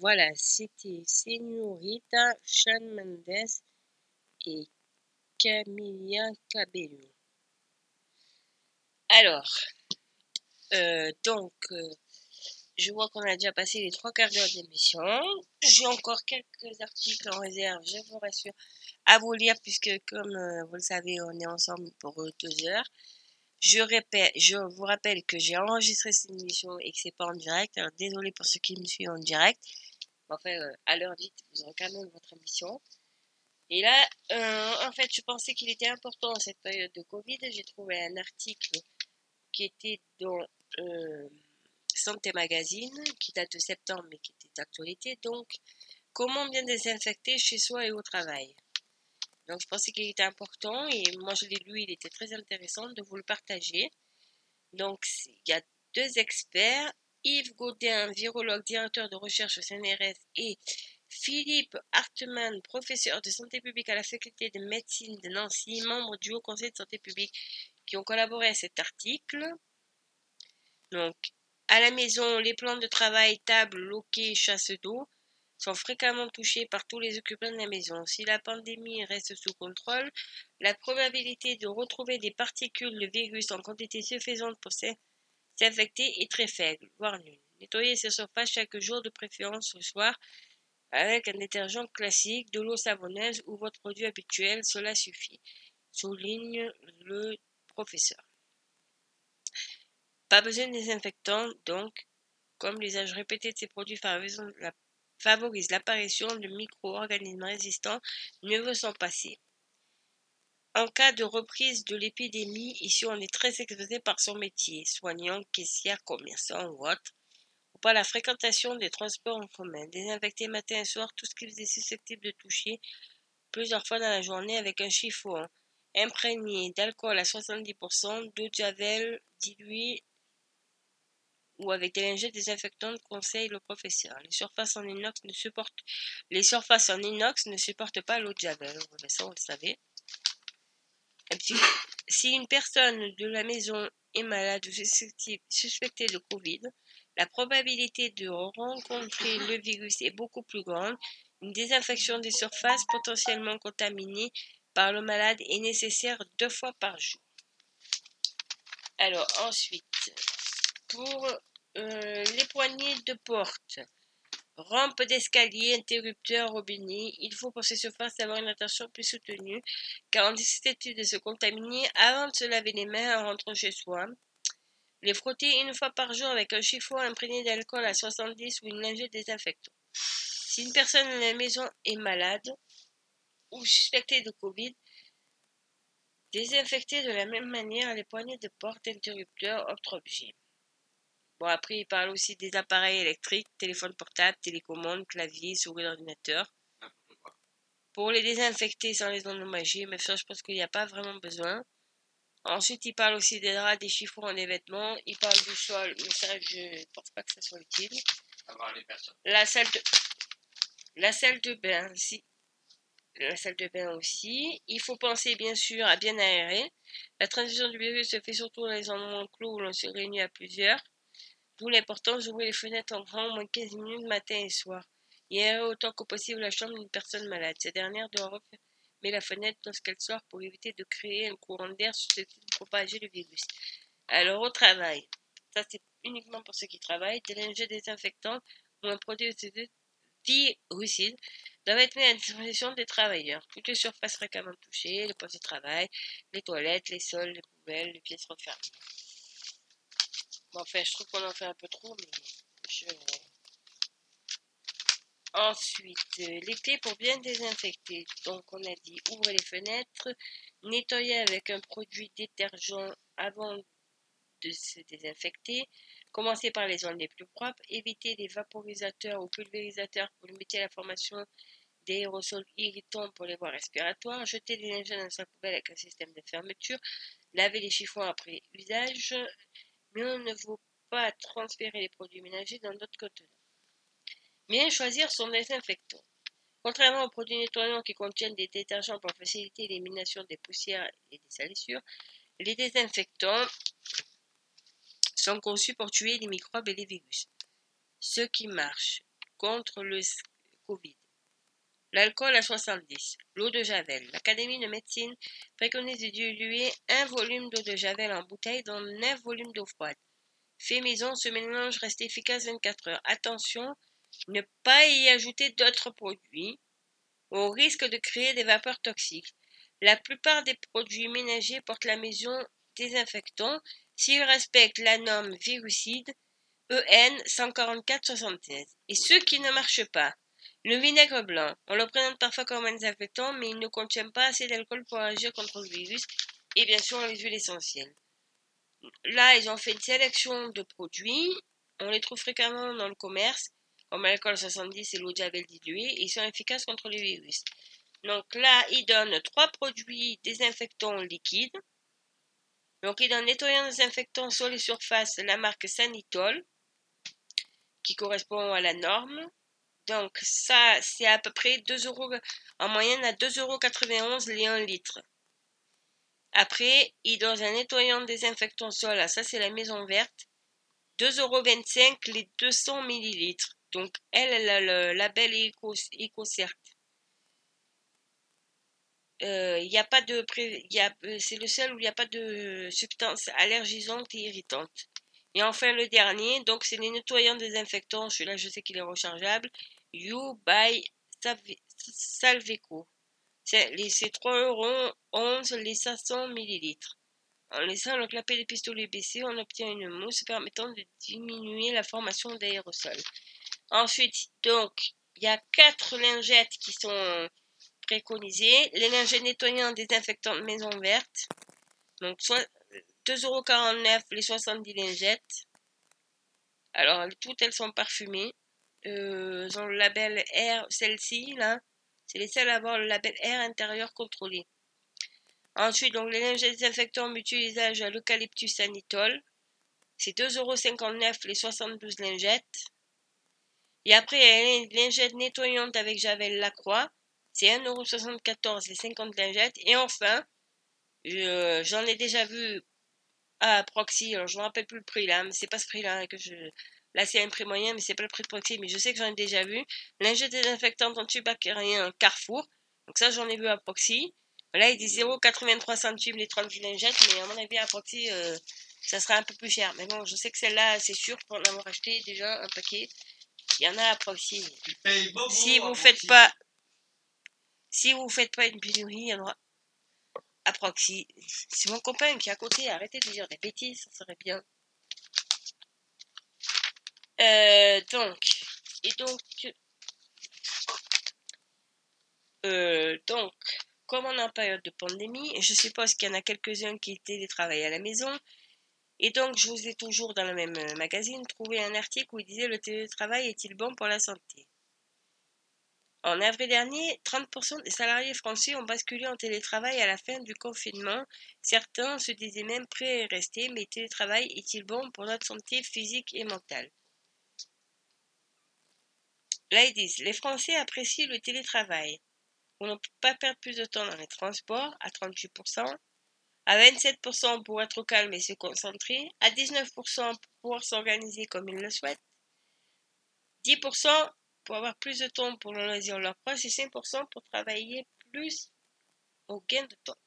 Voilà, c'était Señorita, Sean Mendes et Camilla Cabello. Alors, euh, donc, euh, je vois qu'on a déjà passé les trois quarts d'heure d'émission. J'ai encore quelques articles en réserve, je vous rassure, à vous lire puisque, comme euh, vous le savez, on est ensemble pour deux heures. Je vous rappelle que j'ai enregistré cette émission et que c'est pas en direct. Alors désolé pour ceux qui me suivent en direct. Enfin, euh, à l'heure dite, vous aurez quand même votre émission. Et là, euh, en fait, je pensais qu'il était important en cette période de Covid. J'ai trouvé un article qui était dans euh, Santé Magazine, qui date de septembre, mais qui était d'actualité. Donc, comment bien désinfecter chez soi et au travail? Donc, je pensais qu'il était important et moi, je l'ai lu, il était très intéressant de vous le partager. Donc, il y a deux experts, Yves Godin, virologue, directeur de recherche au CNRS et Philippe Hartmann, professeur de santé publique à la faculté de médecine de Nancy, membre du Haut Conseil de santé publique, qui ont collaboré à cet article. Donc, à la maison, les plans de travail, table, loquet, chasse d'eau sont fréquemment touchés par tous les occupants de la maison. Si la pandémie reste sous contrôle, la probabilité de retrouver des particules de virus en quantité suffisante pour s'infecter est très faible, voire nulle. Nettoyez ces surfaces chaque jour, de préférence le soir, avec un détergent classique, de l'eau savonneuse ou votre produit habituel, cela suffit, souligne le professeur. Pas besoin de désinfectant, donc, comme l'usage répété de ces produits favorise l'apparition de micro-organismes résistants, mieux vaut s'en passer. En cas de reprise de l'épidémie, ici on est très exposé par son métier, soignant, caissière, commerçant ou autre pas la fréquentation des transports en commun. Désinfecter matin et soir tout ce qui est susceptible de toucher plusieurs fois dans la journée avec un chiffon imprégné d'alcool à 70%, d'eau de javel diluée ou avec des lingettes désinfectantes, conseille le professeur. Les surfaces en inox ne supportent, les surfaces en inox ne supportent pas l'eau de javel. Ça, on le savait. Si une personne de la maison est malade ou suspectée de Covid, la probabilité de rencontrer le virus est beaucoup plus grande. Une désinfection des surfaces potentiellement contaminées par le malade est nécessaire deux fois par jour. Alors ensuite, pour euh, les poignées de porte, rampe d'escalier, interrupteur, robinet, il faut pour ces surfaces avoir une attention plus soutenue car on décide de se contaminer avant de se laver les mains en rentrant chez soi. Les frotter une fois par jour avec un chiffon imprégné d'alcool à 70 ou une lingette désinfectante. Si une personne à la maison est malade ou suspectée de Covid, désinfectez de la même manière les poignées de porte, interrupteurs, autres objets. Bon, après, il parle aussi des appareils électriques, téléphone portable, télécommande, clavier, souris d'ordinateur. Pour les désinfecter sans les endommager, mais ça, je pense qu'il n'y a pas vraiment besoin. Ensuite, il parle aussi des draps, des chiffons, des vêtements. Il parle du sol, mais ça, je ne pense pas que ça soit utile. La salle de, la salle de bain, si. La salle de bain aussi. Il faut penser, bien sûr, à bien aérer. La transition du virus se fait surtout dans les endroits clos où l'on se réunit à plusieurs. D'où l'importance d'ouvrir les fenêtres en grand au moins 15 minutes matin et soir. Et aérer autant que possible la chambre d'une personne malade. Cette dernière doit mais la fenêtre lorsqu'elle sort pour éviter de créer un courant d'air susceptible de propager le virus. Alors au travail, ça c'est uniquement pour ceux qui travaillent, des désinfectants ou un produit virucide doivent être mis à disposition des travailleurs. Toutes les surfaces fréquemment touchées, les postes de travail, les toilettes, les sols, les poubelles, les pièces refermées. Enfin, je trouve qu'on en fait un peu trop, mais je Ensuite, euh, les clés pour bien désinfecter. Donc, on a dit ouvrez les fenêtres, nettoyer avec un produit détergent avant de se désinfecter. Commencez par les zones les plus propres. Évitez les vaporisateurs ou pulvérisateurs pour limiter la formation d'aérosols irritants pour les voies respiratoires. Jetez les lingettes dans sa poubelle avec un système de fermeture. Lavez les chiffons après usage. On ne vaut pas transférer les produits ménagers dans d'autres contenants. Bien choisir son désinfectant. Contrairement aux produits nettoyants qui contiennent des détergents pour faciliter l'élimination des poussières et des salissures, les désinfectants sont conçus pour tuer les microbes et les virus. Ce qui marche contre le Covid. L'alcool à 70, l'eau de Javel. L'Académie de médecine préconise de diluer un volume d'eau de Javel en bouteille dans 9 volumes d'eau froide. fait maison, ce mélange reste efficace 24 heures. Attention, ne pas y ajouter d'autres produits au risque de créer des vapeurs toxiques. La plupart des produits ménagers portent la maison désinfectant s'ils respectent la norme virucide EN 144-76. Et ceux qui ne marchent pas, le vinaigre blanc, on le présente parfois comme un désinfectant, mais il ne contient pas assez d'alcool pour agir contre le virus, et bien sûr les huiles essentielles. Là, ils ont fait une sélection de produits, on les trouve fréquemment dans le commerce, comme l'alcool 70 et l'eau de diluée, ils sont efficaces contre les virus. Donc là, ils donnent trois produits désinfectants liquides. Donc ils donnent nettoyant désinfectant sur les surfaces, la marque Sanitol, qui correspond à la norme. Donc ça, c'est à peu près 2 euros, en moyenne à 2,91 euros les 1 litre. Après, il donne un nettoyant désinfectant sol, ah, ça c'est la maison verte, 2,25 euros les 200 millilitres. Donc elle, elle a le label EcoCert. Euh, il de euh, c'est le seul où il n'y a pas de substance allergisante et irritante. Et enfin, le dernier, donc c'est les nettoyants désinfectants. Celui-là, je sais qu'il est rechargeable. You by Salveco. C'est 3,11 euros les 500 millilitres. En laissant le clapet des pistolets baissé, on obtient une mousse permettant de diminuer la formation d'aérosols. Ensuite, donc, il y a quatre lingettes qui sont préconisées. Les lingettes nettoyantes désinfectantes maison verte. Donc, soit 2,49€ les 70 lingettes. Alors, toutes elles sont parfumées. Euh, ont le label R, celle-ci, là, c'est les seules à avoir le label R intérieur contrôlé. Ensuite, donc, les lingettes désinfectants mutualisage à l'eucalyptus sanitol. C'est 2,59€ les 72 lingettes. Et après, il y a les lingettes nettoyantes avec Javel Lacroix. C'est 1,74€ les 50 lingettes. Et enfin, j'en ai déjà vu à Proxy, alors je ne me rappelle plus le prix là, mais c'est pas ce prix là que je. Là c'est un prix moyen, mais c'est pas le prix de Proxy, mais je sais que j'en ai déjà vu. Linge désinfectant un Carrefour. Donc ça j'en ai vu à Proxy. Là il dit 0,83 centimes les 30 lingettes, mais à mon avis à Proxy euh, ça sera un peu plus cher. Mais bon, je sais que celle-là c'est sûr pour en avoir acheté déjà un paquet. Il y en a à Proxy. Si vous faites pas. Si vous faites pas une pénurie, il y en aura à. C'est mon copain qui est à côté. Arrêtez de dire des bêtises, ça serait bien. Euh, donc, et donc, euh, donc, comme on est en période de pandémie, je suppose qu'il y en a quelques-uns qui télétravaillent à la maison. Et donc, je vous ai toujours dans le même magazine trouvé un article où il disait le télétravail est-il bon pour la santé? En avril dernier, 30% des salariés français ont basculé en télétravail à la fin du confinement. Certains se disaient même prêts à rester, mais télétravail est-il bon pour notre santé physique et mentale? Là, ils disent, les Français apprécient le télétravail. On ne peut pas perdre plus de temps dans les transports, à 38%, à 27% pour être calme et se concentrer, à 19% pour pouvoir s'organiser comme ils le souhaitent, 10% pour avoir plus de temps pour le loisir leur proche et 5% pour travailler plus au gain de temps.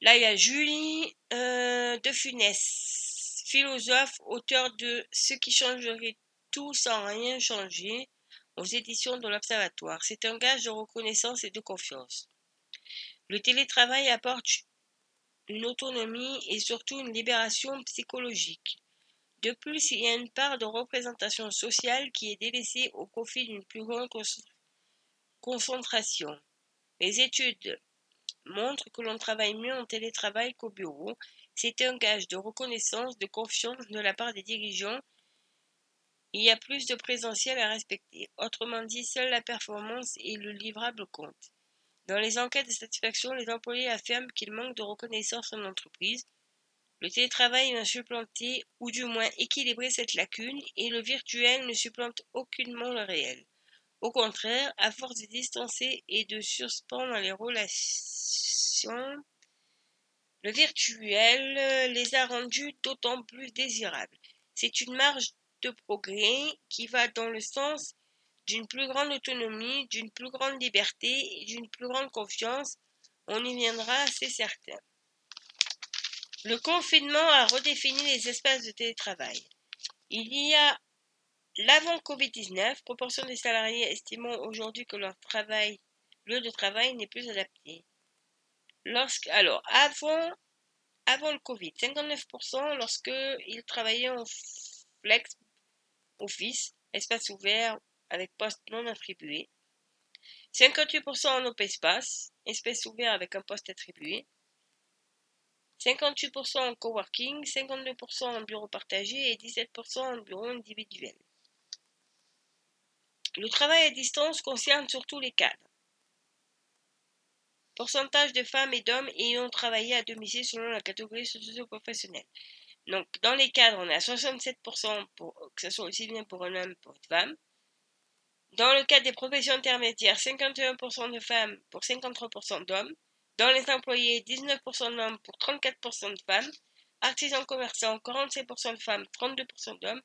Là, il y a Julie euh, de Funès, philosophe, auteur de Ce qui changerait tout sans rien changer aux éditions de l'Observatoire. C'est un gage de reconnaissance et de confiance. Le télétravail apporte une autonomie et surtout une libération psychologique. De plus, il y a une part de représentation sociale qui est délaissée au profit d'une plus grande concentration. Les études montrent que l'on travaille mieux en télétravail qu'au bureau. C'est un gage de reconnaissance, de confiance de la part des dirigeants. Il y a plus de présentiel à respecter. Autrement dit, seule la performance et le livrable comptent. Dans les enquêtes de satisfaction, les employés affirment qu'ils manquent de reconnaissance en entreprise. Le télétravail vient supplanter, ou du moins équilibrer cette lacune, et le virtuel ne supplante aucunement le réel. Au contraire, à force de distancer et de suspendre les relations, le virtuel les a rendus d'autant plus désirables. C'est une marge de progrès qui va dans le sens d'une plus grande autonomie, d'une plus grande liberté et d'une plus grande confiance. On y viendra, c'est certain. Le confinement a redéfini les espaces de télétravail. Il y a l'avant Covid-19, proportion des salariés estimant aujourd'hui que leur travail, lieu de travail n'est plus adapté. Alors, avant, avant le Covid, 59% lorsque ils travaillaient en flex office, espace ouvert avec poste non attribué. 58% en open space, espace ouvert avec un poste attribué. 58% en coworking, 52% en bureau partagé et 17% en bureau individuel. Le travail à distance concerne surtout les cadres. Pourcentage de femmes et d'hommes ayant travaillé à domicile selon la catégorie socio-professionnelle. Donc, dans les cadres, on est à 67% pour que ce soit aussi bien pour un homme que pour une femme. Dans le cadre des professions intermédiaires, 51% de femmes pour 53% d'hommes. Dans les employés, 19% d'hommes pour 34% de femmes. Artisans commerçants, 47% de femmes, 32% d'hommes.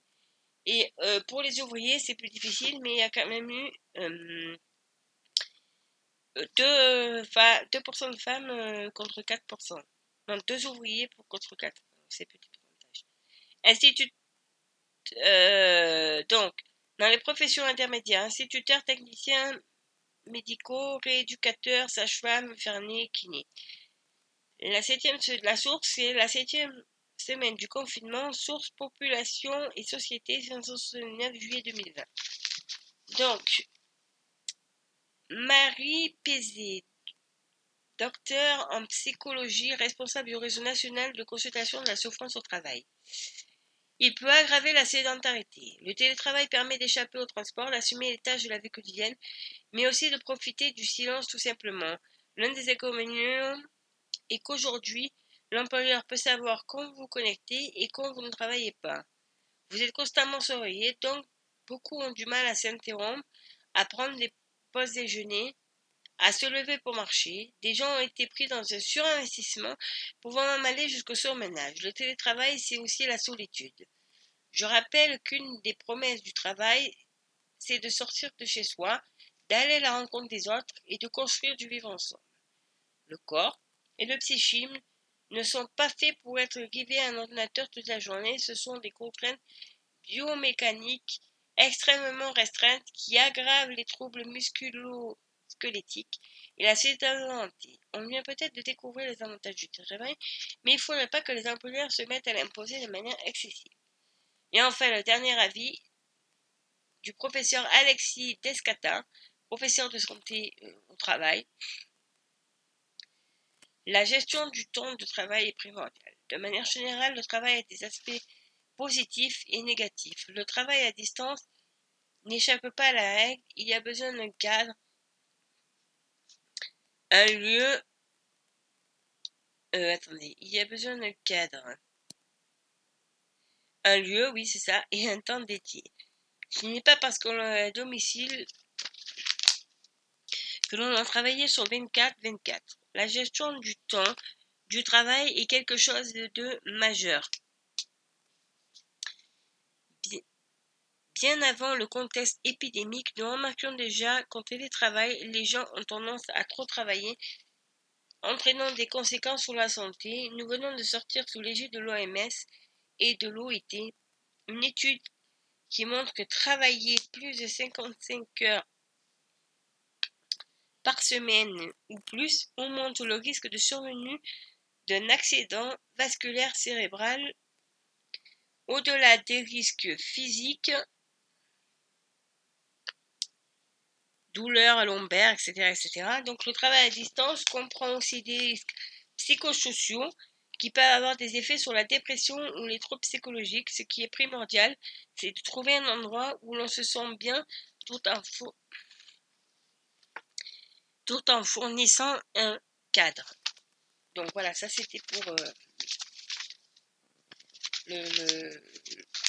Et euh, pour les ouvriers, c'est plus difficile, mais il y a quand même eu euh, 2, 2% de femmes euh, contre 4%. Non, 2 ouvriers pour contre 4. C'est petit pourcentage. Institut. Euh, donc, dans les professions intermédiaires, instituteurs, techniciens médicaux, rééducateurs, sages-femmes, infirmiers, kinés. La septième, la source, c'est la septième semaine du confinement, source population et société, 569 juillet 2020. Donc, Marie Pézé, docteur en psychologie, responsable du réseau national de consultation de la souffrance au travail. Il peut aggraver la sédentarité. Le télétravail permet d'échapper au transport, d'assumer les tâches de la vie quotidienne, mais aussi de profiter du silence tout simplement. L'un des inconvénients est qu'aujourd'hui, l'employeur peut savoir quand vous connectez et quand vous ne travaillez pas. Vous êtes constamment surveillé, donc beaucoup ont du mal à s'interrompre, à prendre des pause déjeuner, à se lever pour marcher. Des gens ont été pris dans un surinvestissement, pouvant même aller jusqu'au surmenage. Le télétravail, c'est aussi la solitude. Je rappelle qu'une des promesses du travail, c'est de sortir de chez soi, d'aller à la rencontre des autres et de construire du vivre ensemble. Le corps et le psychisme ne sont pas faits pour être guidés à un ordinateur toute la journée, ce sont des contraintes biomécaniques extrêmement restreinte qui aggrave les troubles musculo-squelettiques et la sédentarité. On vient peut-être de découvrir les avantages du travail, mais il ne faudrait pas que les employeurs se mettent à l'imposer de manière excessive. Et enfin, le dernier avis du professeur Alexis Descata, professeur de santé euh, au travail. La gestion du temps de travail est primordiale. De manière générale, le travail a des aspects positifs et négatifs. Le travail à distance n'échappe pas à la règle, il y a besoin d'un cadre, un lieu. Euh, attendez, il y a besoin d'un cadre. Un lieu, oui, c'est ça, et un temps dédié. Ce n'est pas parce qu'on est à domicile que l'on a travaillé sur 24-24. La gestion du temps, du travail est quelque chose de majeur. Bien avant le contexte épidémique, nous remarquions déjà qu'en télétravail, les gens ont tendance à trop travailler, entraînant des conséquences sur la santé. Nous venons de sortir sous l'égide de l'OMS et de l'OIT une étude qui montre que travailler plus de 55 heures par semaine ou plus augmente le risque de survenue d'un accident vasculaire cérébral au-delà des risques physiques douleurs lombaires, etc., etc. Donc le travail à distance comprend aussi des risques psychosociaux qui peuvent avoir des effets sur la dépression ou les troubles psychologiques. Ce qui est primordial, c'est de trouver un endroit où l'on se sent bien tout en, tout en fournissant un cadre. Donc voilà, ça c'était pour euh, le,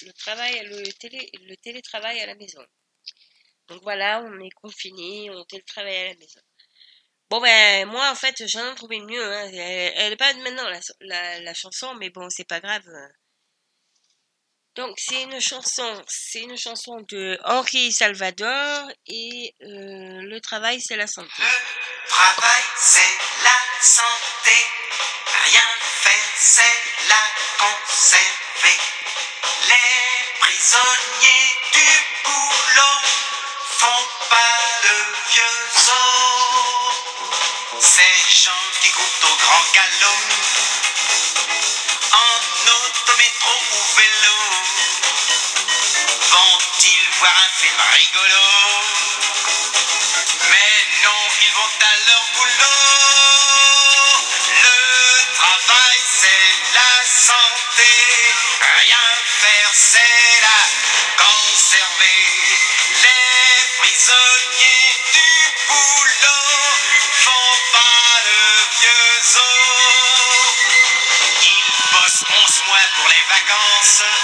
le, travail, le, télé, le télétravail à la maison. Donc voilà, on est confiné, on télétravaille à la maison. Bon ben moi en fait j'en ai trouvé mieux. Hein. Elle, elle, est pas maintenant la, chanson, mais bon c'est pas grave. Donc c'est une chanson, c'est une chanson de Henri Salvador et euh, le travail c'est la santé. Le travail, c'est la santé. Rien faire, c'est la conserver. Les prisonniers du pas de vieux os. Ces gens qui courent au grand galop, en autométro ou vélo, vont-ils voir un film rigolo? Mais non, ils vont à sun.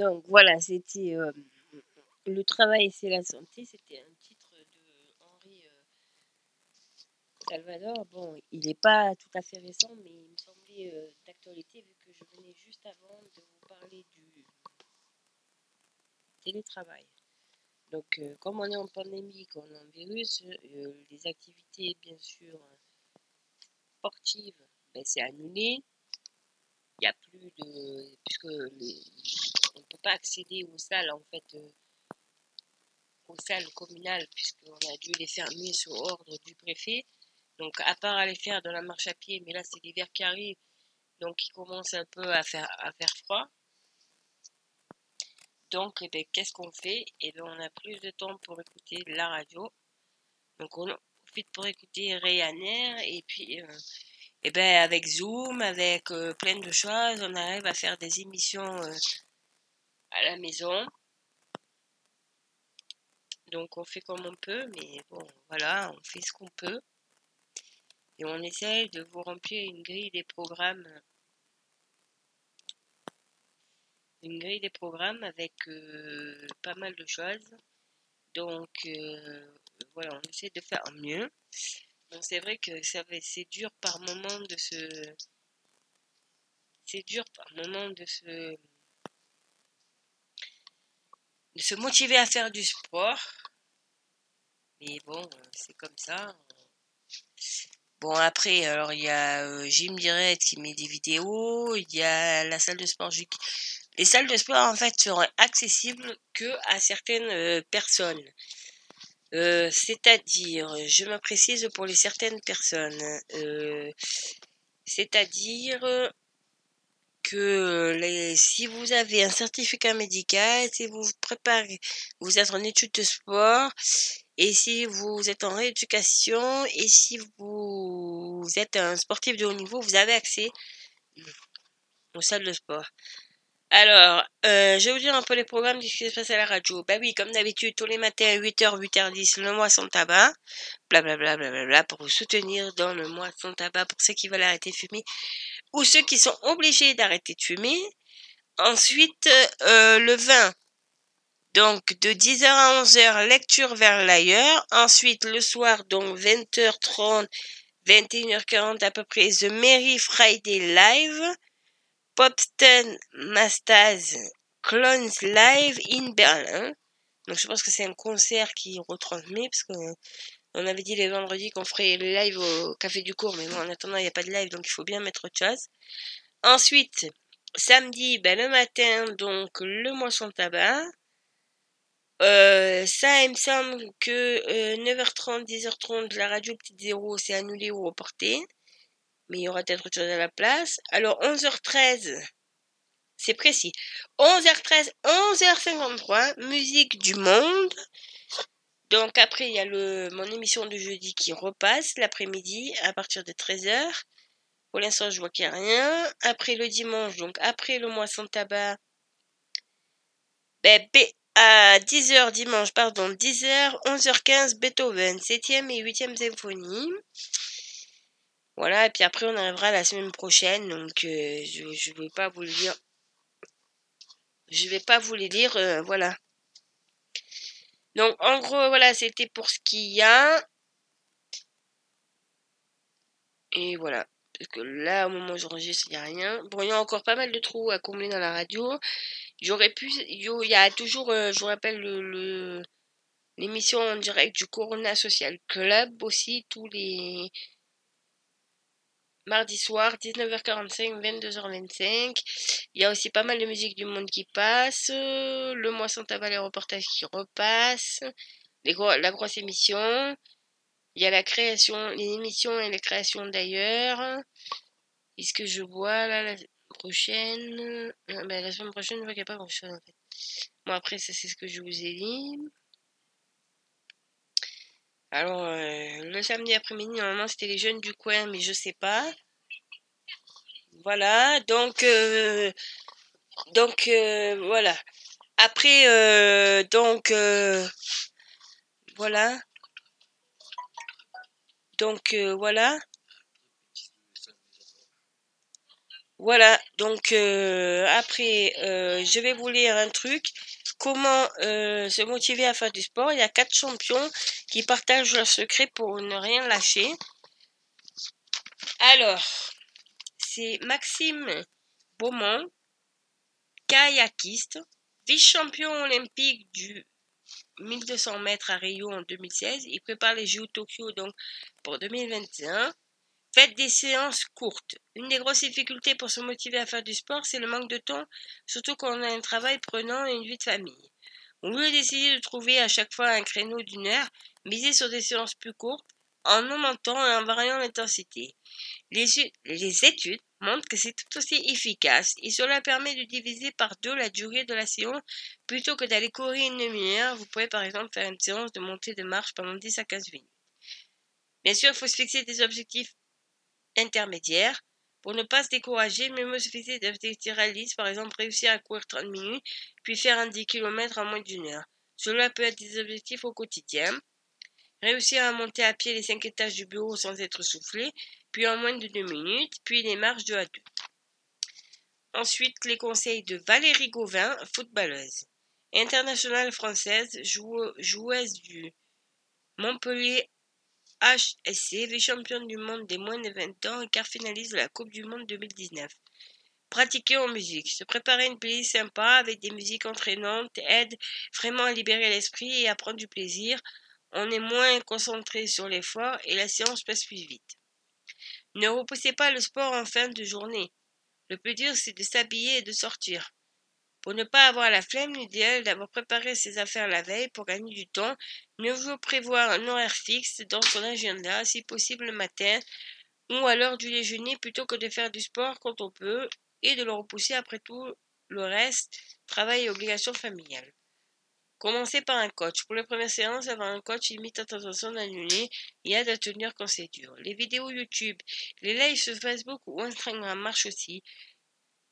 Donc voilà, c'était euh, le travail c'est la santé, c'était un titre de Henri euh, Salvador. Bon, il n'est pas tout à fait récent, mais il me semblait euh, d'actualité vu que je venais juste avant de vous parler du télétravail. Donc, euh, comme on est en pandémie, qu'on a un virus, euh, les activités, bien sûr, sportives, ben, c'est annulé. Il n'y a plus de. Puisque on ne peut pas accéder aux salles, en fait, euh, aux salles communales, puisqu'on a dû les fermer sous ordre du préfet. Donc, à part aller faire de la marche à pied, mais là, c'est l'hiver qui arrive, donc il commence un peu à faire, à faire froid. Donc, eh ben, qu'est-ce qu'on fait? Eh ben, on a plus de temps pour écouter la radio. Donc, on profite pour écouter Ryanair, et puis, euh, eh ben, avec Zoom, avec euh, plein de choses, on arrive à faire des émissions euh, à la maison. Donc, on fait comme on peut, mais bon, voilà, on fait ce qu'on peut. Et on essaye de vous remplir une grille des programmes, une grille des programmes avec euh, pas mal de choses. Donc, euh, voilà, on essaie de faire mieux. Bon, c'est vrai que ça c'est dur par moment de se, c'est dur par moment de se, de se motiver à faire du sport. Mais bon, c'est comme ça. Bon, après, alors il y a euh, Gym Direct qui met des vidéos, il y a la salle de sport. Les salles de sport, en fait, seront accessibles que à certaines euh, personnes. Euh, c'est-à-dire, je me précise pour les certaines personnes, euh, c'est-à-dire que si vous avez un certificat médical, si vous vous préparez, vous êtes en études de sport, et si vous êtes en rééducation, et si vous êtes un sportif de haut niveau, vous avez accès aux salles de sport. Alors, euh, je vais vous dire un peu les programmes de ce qui se passe à la radio. Bah oui, comme d'habitude, tous les matins à 8h, 8h10, le mois sans tabac. Blablabla, bla, bla, bla, pour vous soutenir dans le mois sans tabac pour ceux qui veulent arrêter de fumer ou ceux qui sont obligés d'arrêter de fumer. Ensuite, euh, le 20, donc de 10h à 11h, lecture vers l'ailleurs. Ensuite, le soir, donc 20h30, 21h40 à peu près, The Merry Friday Live. Popsten Mastaz Clones Live in Berlin. Donc je pense que c'est un concert qui retransmet parce qu'on on avait dit les vendredis qu'on ferait le live au Café du Cours, mais bon, en attendant, il n'y a pas de live, donc il faut bien mettre autre chose. Ensuite, samedi, ben, le matin, donc le moisson tabac. Euh, ça, il me semble que 9h30, euh, 10h30, la radio Petite Zéro, c'est annulé ou reporté mais il y aura peut-être autre chose à la place. Alors 11h13, c'est précis. 11h13, 11h53, musique du monde. Donc après, il y a mon émission de jeudi qui repasse l'après-midi à partir de 13h. Pour l'instant, je vois qu'il n'y a rien. Après le dimanche, donc après le mois sans tabac, ben, à 10h dimanche, pardon, 10h, 11h15, Beethoven, 7e et 8e symphonie. Voilà, et puis après on arrivera la semaine prochaine, donc euh, je ne vais pas vous le dire. Je vais pas vous les lire, euh, voilà. Donc en gros, voilà, c'était pour ce qu'il y a. Et voilà. Parce que là, au moment où j'enregistre, il n'y a rien. Bon, il y a encore pas mal de trous à combler dans la radio. J'aurais pu. Il y a toujours, euh, je vous rappelle, le l'émission en direct du Corona Social Club aussi, tous les mardi soir, 19h45, 22h25. Il y a aussi pas mal de musique du monde qui passe. Le mois sans tabac, les reportages qui repassent. La grosse émission. Il y a la création, les émissions et les créations d'ailleurs. Est-ce que je vois la prochaine ah, ben, La semaine prochaine, je vois qu'il n'y a pas grand-chose en fait. Bon, après, ça, c'est ce que je vous ai dit. Alors, euh, le samedi après-midi, normalement, c'était les jeunes du coin, mais je sais pas. Voilà, donc, euh, donc, euh, voilà. Après, donc, voilà. Donc, voilà. Voilà, donc, après, je vais vous lire un truc comment euh, se motiver à faire du sport. Il y a quatre champions qui partagent leur secret pour ne rien lâcher. Alors, c'est Maxime Beaumont, kayakiste, vice-champion olympique du 1200 mètres à Rio en 2016. Il prépare les Jeux Tokyo donc pour 2021. Faites des séances courtes. Une des grosses difficultés pour se motiver à faire du sport, c'est le manque de temps, surtout quand on a un travail prenant et une vie de famille. Au lieu d'essayer de trouver à chaque fois un créneau d'une heure, misez sur des séances plus courtes, en augmentant et en variant l'intensité. Les, les, études montrent que c'est tout aussi efficace et cela permet de diviser par deux la durée de la séance plutôt que d'aller courir une demi-heure. Vous pouvez par exemple faire une séance de montée de marche pendant 10 à 15 minutes. Bien sûr, il faut se fixer des objectifs intermédiaire. Pour ne pas se décourager, même suffisait réalistes, par exemple réussir à courir 30 minutes, puis faire un 10 km en moins d'une heure. Cela peut être des objectifs au quotidien. Réussir à monter à pied les 5 étages du bureau sans être soufflé, puis en moins de 2 minutes, puis les marches 2 à 2. Ensuite, les conseils de Valérie Gauvin, footballeuse. Internationale française, joueuse du Montpellier HSC, vice-championne du monde des moins de 20 ans et quart finaliste de la Coupe du Monde 2019. Pratiquer en musique. Se préparer une playlist sympa avec des musiques entraînantes aide vraiment à libérer l'esprit et à prendre du plaisir. On est moins concentré sur l'effort et la séance passe plus vite. Ne repoussez pas le sport en fin de journée. Le plus dur, c'est de s'habiller et de sortir. Pour ne pas avoir la flemme, l'idéal d'avoir préparé ses affaires la veille pour gagner du temps. Ne vous prévoir un horaire fixe dans son agenda, si possible le matin ou à l'heure du déjeuner plutôt que de faire du sport quand on peut et de le repousser après tout le reste, travail et obligations familiales. Commencez par un coach. Pour les premières séances, avoir un coach limite à tentation d'annuler et aide à tenir quand c'est dur. Les vidéos YouTube, les lives sur Facebook ou Instagram marchent aussi.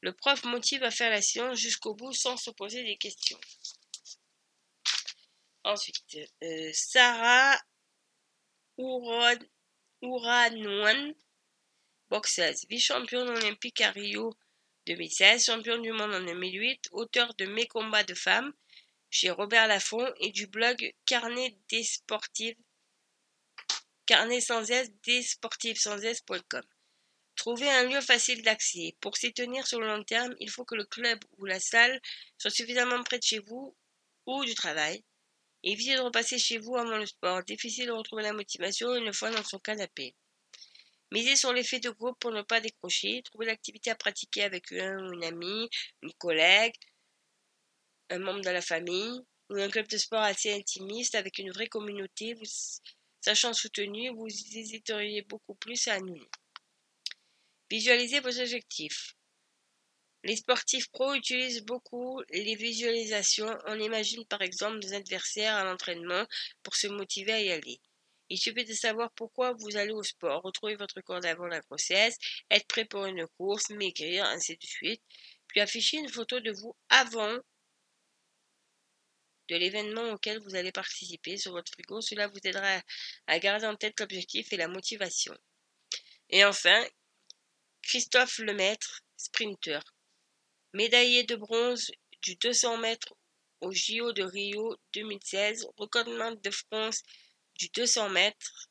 Le prof motive à faire la séance jusqu'au bout sans se poser des questions. Ensuite, euh, Sarah Ouranouan, boxeuse, vice-championne olympique à Rio 2016, championne du monde en 2008, auteur de Mes combats de femmes, chez Robert Laffont et du blog Carnet des sportifs, carnet sans s des sportifs sans s.com. Trouver un lieu facile d'accès. Pour s'y tenir sur le long terme, il faut que le club ou la salle soit suffisamment près de chez vous ou du travail. Évitez de repasser chez vous avant le sport. Difficile de retrouver la motivation une fois dans son canapé. Misez sur l'effet de groupe pour ne pas décrocher. Trouvez l'activité à pratiquer avec un ou une amie, une collègue, un membre de la famille ou un club de sport assez intimiste avec une vraie communauté, sachant soutenu, vous hésiteriez beaucoup plus à annuler. Visualisez vos objectifs. Les sportifs pros utilisent beaucoup les visualisations. On imagine par exemple des adversaires à l'entraînement pour se motiver à y aller. Il suffit de savoir pourquoi vous allez au sport, retrouver votre corps d'avant la grossesse, être prêt pour une course, maigrir, ainsi de suite, puis afficher une photo de vous avant de l'événement auquel vous allez participer sur votre frigo. Cela vous aidera à garder en tête l'objectif et la motivation. Et enfin, Christophe Lemaître, sprinter. Médaillé de bronze du 200 mètres au JO de Rio 2016, recordman de France du 200 mètres,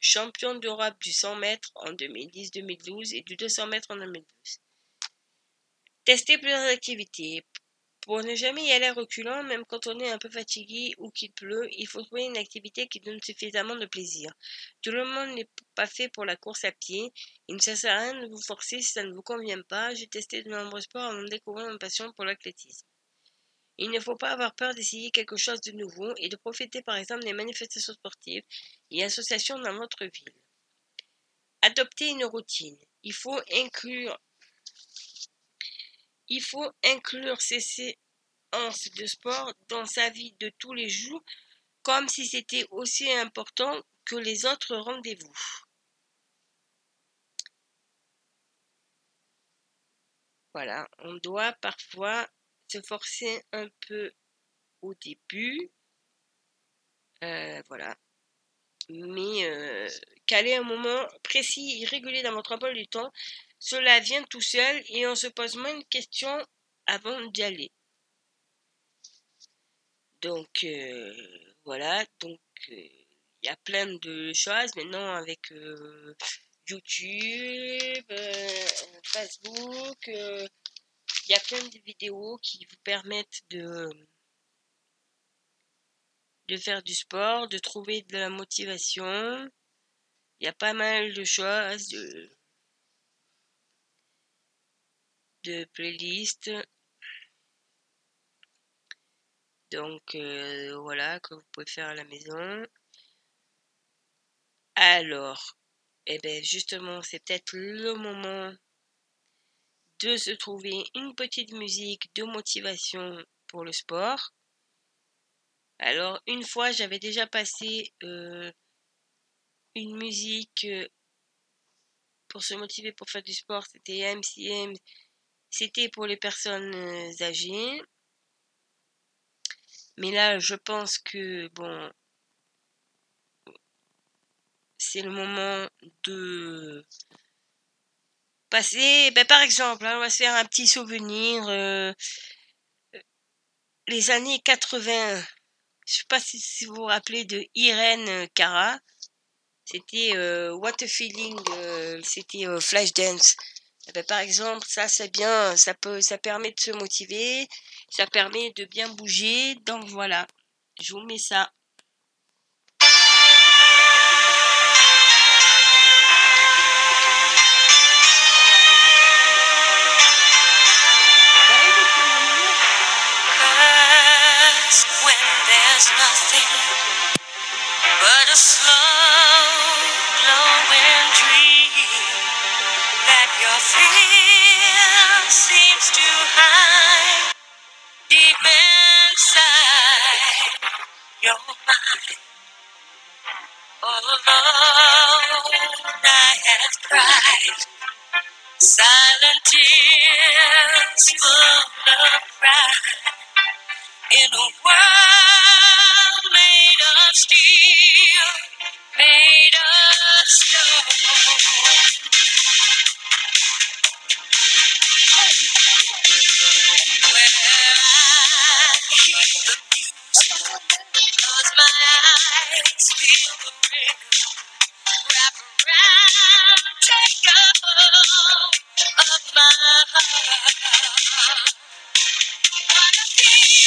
champion d'Europe du 100 mètres en 2010-2012 et du 200 mètres en 2012. Testez plusieurs activités. Pour ne jamais y aller reculant, même quand on est un peu fatigué ou qu'il pleut, il faut trouver une activité qui donne suffisamment de plaisir. Tout le monde n'est pas fait pour la course à pied. Il ne sert à rien de vous forcer si ça ne vous convient pas. J'ai testé de nombreux sports avant de découvrir ma passion pour l'athlétisme. Il ne faut pas avoir peur d'essayer quelque chose de nouveau et de profiter par exemple des manifestations sportives et associations dans votre ville. Adopter une routine. Il faut inclure il faut inclure ces séances de sport dans sa vie de tous les jours comme si c'était aussi important que les autres rendez-vous. Voilà, on doit parfois se forcer un peu au début. Euh, voilà. Mais euh, caler un moment précis et régulier dans votre emploi du temps cela vient tout seul et on se pose moins de questions avant d'y aller. Donc euh, voilà, donc euh, il y a plein de choses maintenant avec euh, YouTube, Facebook, il y a plein de vidéos qui vous permettent de faire du sport, de trouver de la motivation. Il y a pas mal de choses, de playlist. Donc euh, voilà, que vous pouvez faire à la maison. Alors, et eh bien justement, c'est peut-être le moment de se trouver une petite musique de motivation pour le sport. Alors, une fois, j'avais déjà passé euh, une musique euh, pour se motiver pour faire du sport. C'était MCM c'était pour les personnes euh, âgées. Mais là, je pense que, bon, c'est le moment de passer, ben, par exemple, hein, on va se faire un petit souvenir. Euh, les années 80, je sais pas si, vous vous rappelez de Irène Cara. C'était euh, What a Feeling, c'était Flashdance. Ben, par exemple, ça c'est bien, ça peut, ça permet de se motiver, ça permet de bien bouger. Donc voilà, je vous mets ça. All alone I have cried silent tears full of pride in a world made of steel, made of stone. Where I eyes, feel the rhythm, wrap around, take a hold of my heart. Wanna Just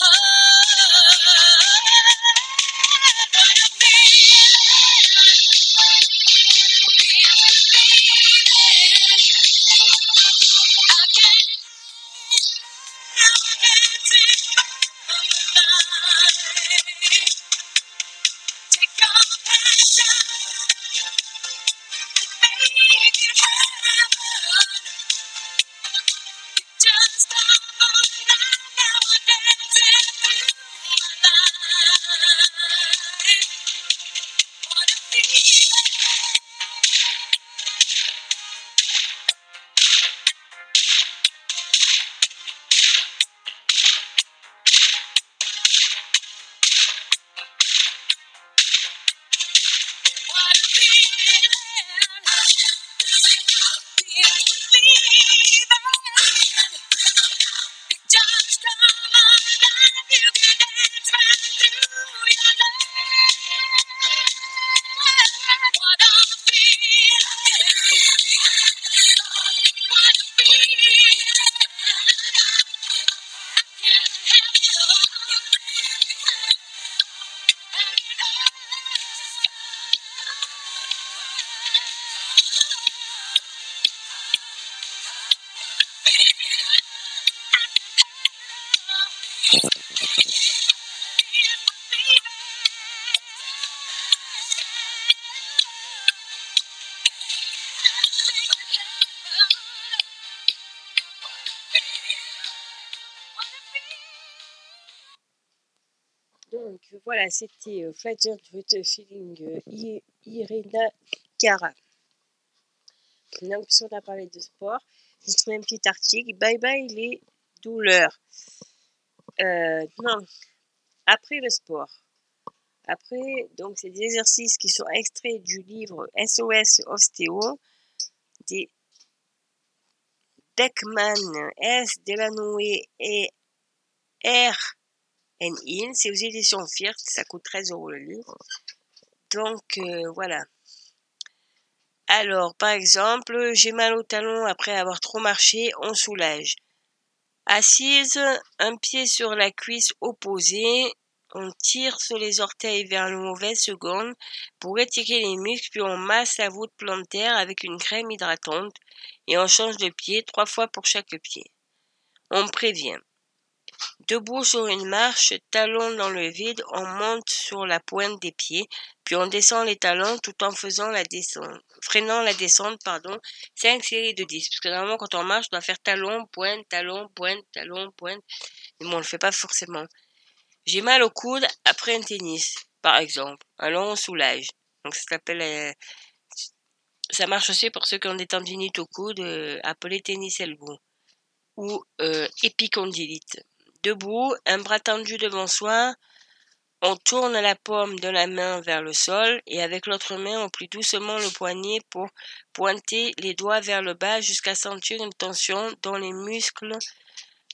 heart. Flatter With Feeling euh, Irina Cara. Donc, si on a parlé de sport, j'ai trouvé un petit article. Bye bye les douleurs. Euh, non, après le sport. Après, donc, c'est des exercices qui sont extraits du livre SOS Ostéo des Beckman, S. Delanoë et R. N. Hill. C'est aux éditions Firth, ça coûte 13 euros le livre. Donc, euh, voilà. Alors, par exemple, j'ai mal au talon après avoir trop marché, on soulage. Assise, un pied sur la cuisse opposée, on tire sur les orteils vers une mauvaise seconde pour étirer les muscles, puis on masse la voûte plantaire avec une crème hydratante et on change de pied trois fois pour chaque pied. On prévient. Debout sur une marche, talons dans le vide, on monte sur la pointe des pieds, puis on descend les talons tout en faisant la descente, freinant la descente, pardon, cinq séries de 10. Parce que normalement, quand on marche, on doit faire talon, pointe, talon, pointe, talon, pointe. Mais bon, on le fait pas forcément. J'ai mal au coude après un tennis. par exemple. Alors on soulage. Donc ça s'appelle euh, ça marche aussi pour ceux qui ont des tendinites au coude, euh, appelé tennis elbow ou euh, épicondylite. Debout, un bras tendu devant soi, on tourne la paume de la main vers le sol et avec l'autre main on plie doucement le poignet pour pointer les doigts vers le bas jusqu'à sentir une tension dans les muscles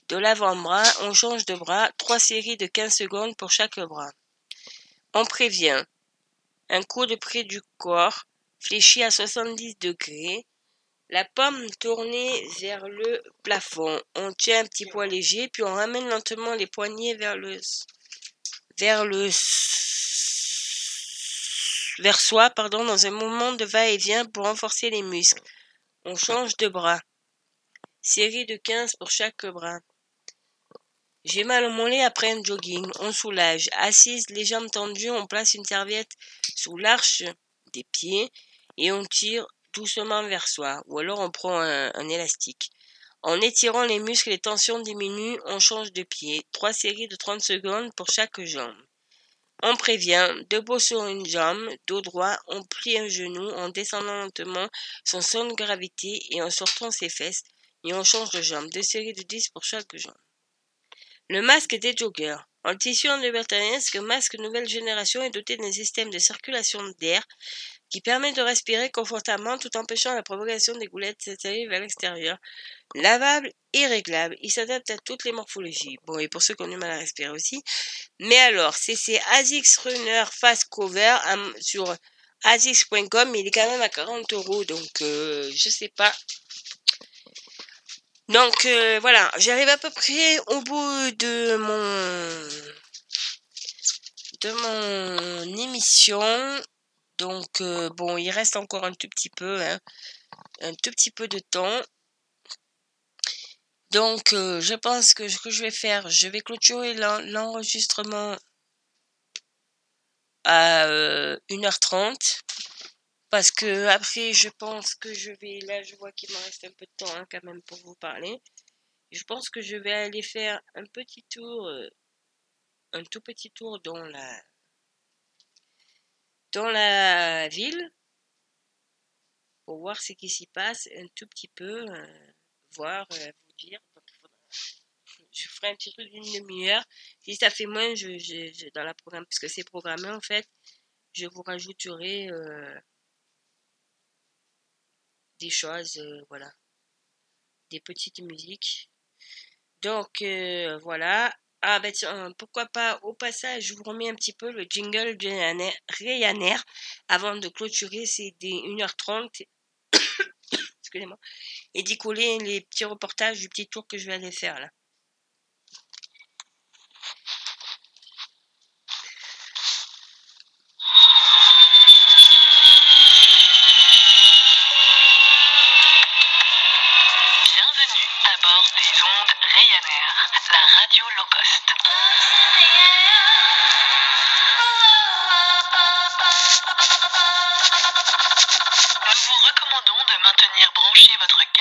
de l'avant-bras. On change de bras, trois séries de 15 secondes pour chaque bras. On prévient un coude près du corps, fléchi à 70 degrés, la paume tournée vers le plafond. On tient un petit poids léger, puis on ramène lentement les poignets vers le vers le vers soi, pardon, dans un moment de va-et-vient pour renforcer les muscles. On change de bras. Série de 15 pour chaque bras. J'ai mal au mollet après un jogging. On soulage. Assise, les jambes tendues, on place une serviette sous l'arche des pieds et on tire doucement vers soi. Ou alors on prend un, élastique. En étirant les muscles, les tensions diminuent, on change de pied. Trois séries de 30 secondes pour chaque jambe. On prévient, debout sur une jambe, dos droit, on plie un genou en descendant lentement son son de gravité et en sortant ses fesses, et on change de jambe. Deux séries de 10 pour chaque jambe. Le masque des joggers. En tissu en ce masque nouvelle génération est doté d'un système de circulation d'air qui permet de respirer confortablement tout empêchant la propagation des goulettes s'étaler vers l'extérieur. Lavable et réglable, il s'adapte à toutes les morphologies. Bon, et pour ceux qui ont du mal à respirer aussi. Mais alors, c'est ces ASICS Runner Fast Cover sur ASICS.com, il est quand même à 40 euros, donc euh, je sais pas. Donc euh, voilà, j'arrive à peu près au bout de mon de mon émission. Donc, euh, bon, il reste encore un tout petit peu, hein, un tout petit peu de temps. Donc, euh, je pense que ce que je vais faire, je vais clôturer l'enregistrement à 1h30. Euh, parce que après, je pense que je vais, là, je vois qu'il me reste un peu de temps hein, quand même pour vous parler. Je pense que je vais aller faire un petit tour, un tout petit tour dans la, dans la ville pour voir ce qui s'y passe un tout petit peu, euh, voir, euh, vous dire. je ferai un petit truc d'une demi-heure. Si ça fait moins, je, dans la programme, puisque c'est programmé en fait, je vous rajouterai euh, des choses, voilà, des petites musiques. Donc voilà, ah ben tiens, pourquoi pas, au passage, je vous remets un petit peu le jingle de Ryanair avant de clôturer, c'est des 1h30, excusez-moi, et d'y coller les petits reportages du petit tour que je vais aller faire là.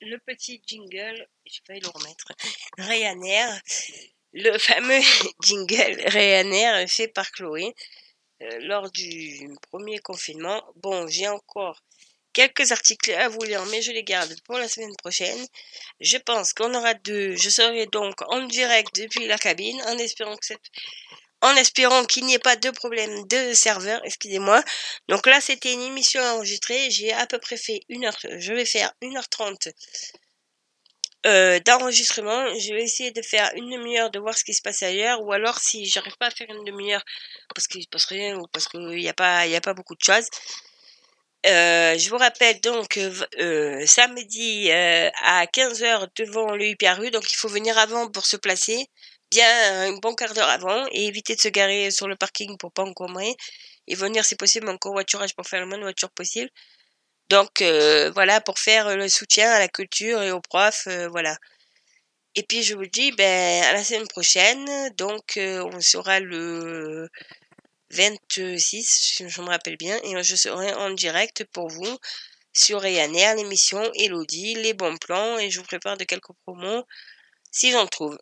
le petit jingle, je vais le remettre, Ryanair, le fameux jingle Ryanair fait par Chloé euh, lors du premier confinement. Bon, j'ai encore quelques articles à vous lire, mais je les garde pour la semaine prochaine. Je pense qu'on aura deux. Je serai donc en direct depuis la cabine, en espérant que cette en espérant qu'il n'y ait pas de problème de serveur, excusez-moi. Donc là, c'était une émission enregistrée. J'ai à peu près fait une heure, je vais faire 1h30 euh, d'enregistrement. Je vais essayer de faire une demi-heure de voir ce qui se passe ailleurs. Ou alors, si j'arrive pas à faire une demi-heure parce qu'il se passe rien ou parce qu'il n'y a pas, beaucoup de choses. Euh, je vous rappelle donc euh, samedi à 15h devant le Hyper donc il faut venir avant pour se placer bien un bon quart d'heure avant et éviter de se garer sur le parking pour pas encombrer. et venir si possible en covoiturage pour faire le moins de voitures possible. Donc voilà, pour faire le soutien à la culture et aux profs, voilà. Et puis je vous dis, ben, à la semaine prochaine. Donc, euh, on sera le 26, je me rappelle bien, et je serai en direct pour vous sur Ryanair, l'émission Elodie, les bons plans, et je vous prépare de quelques promos si j'en trouve.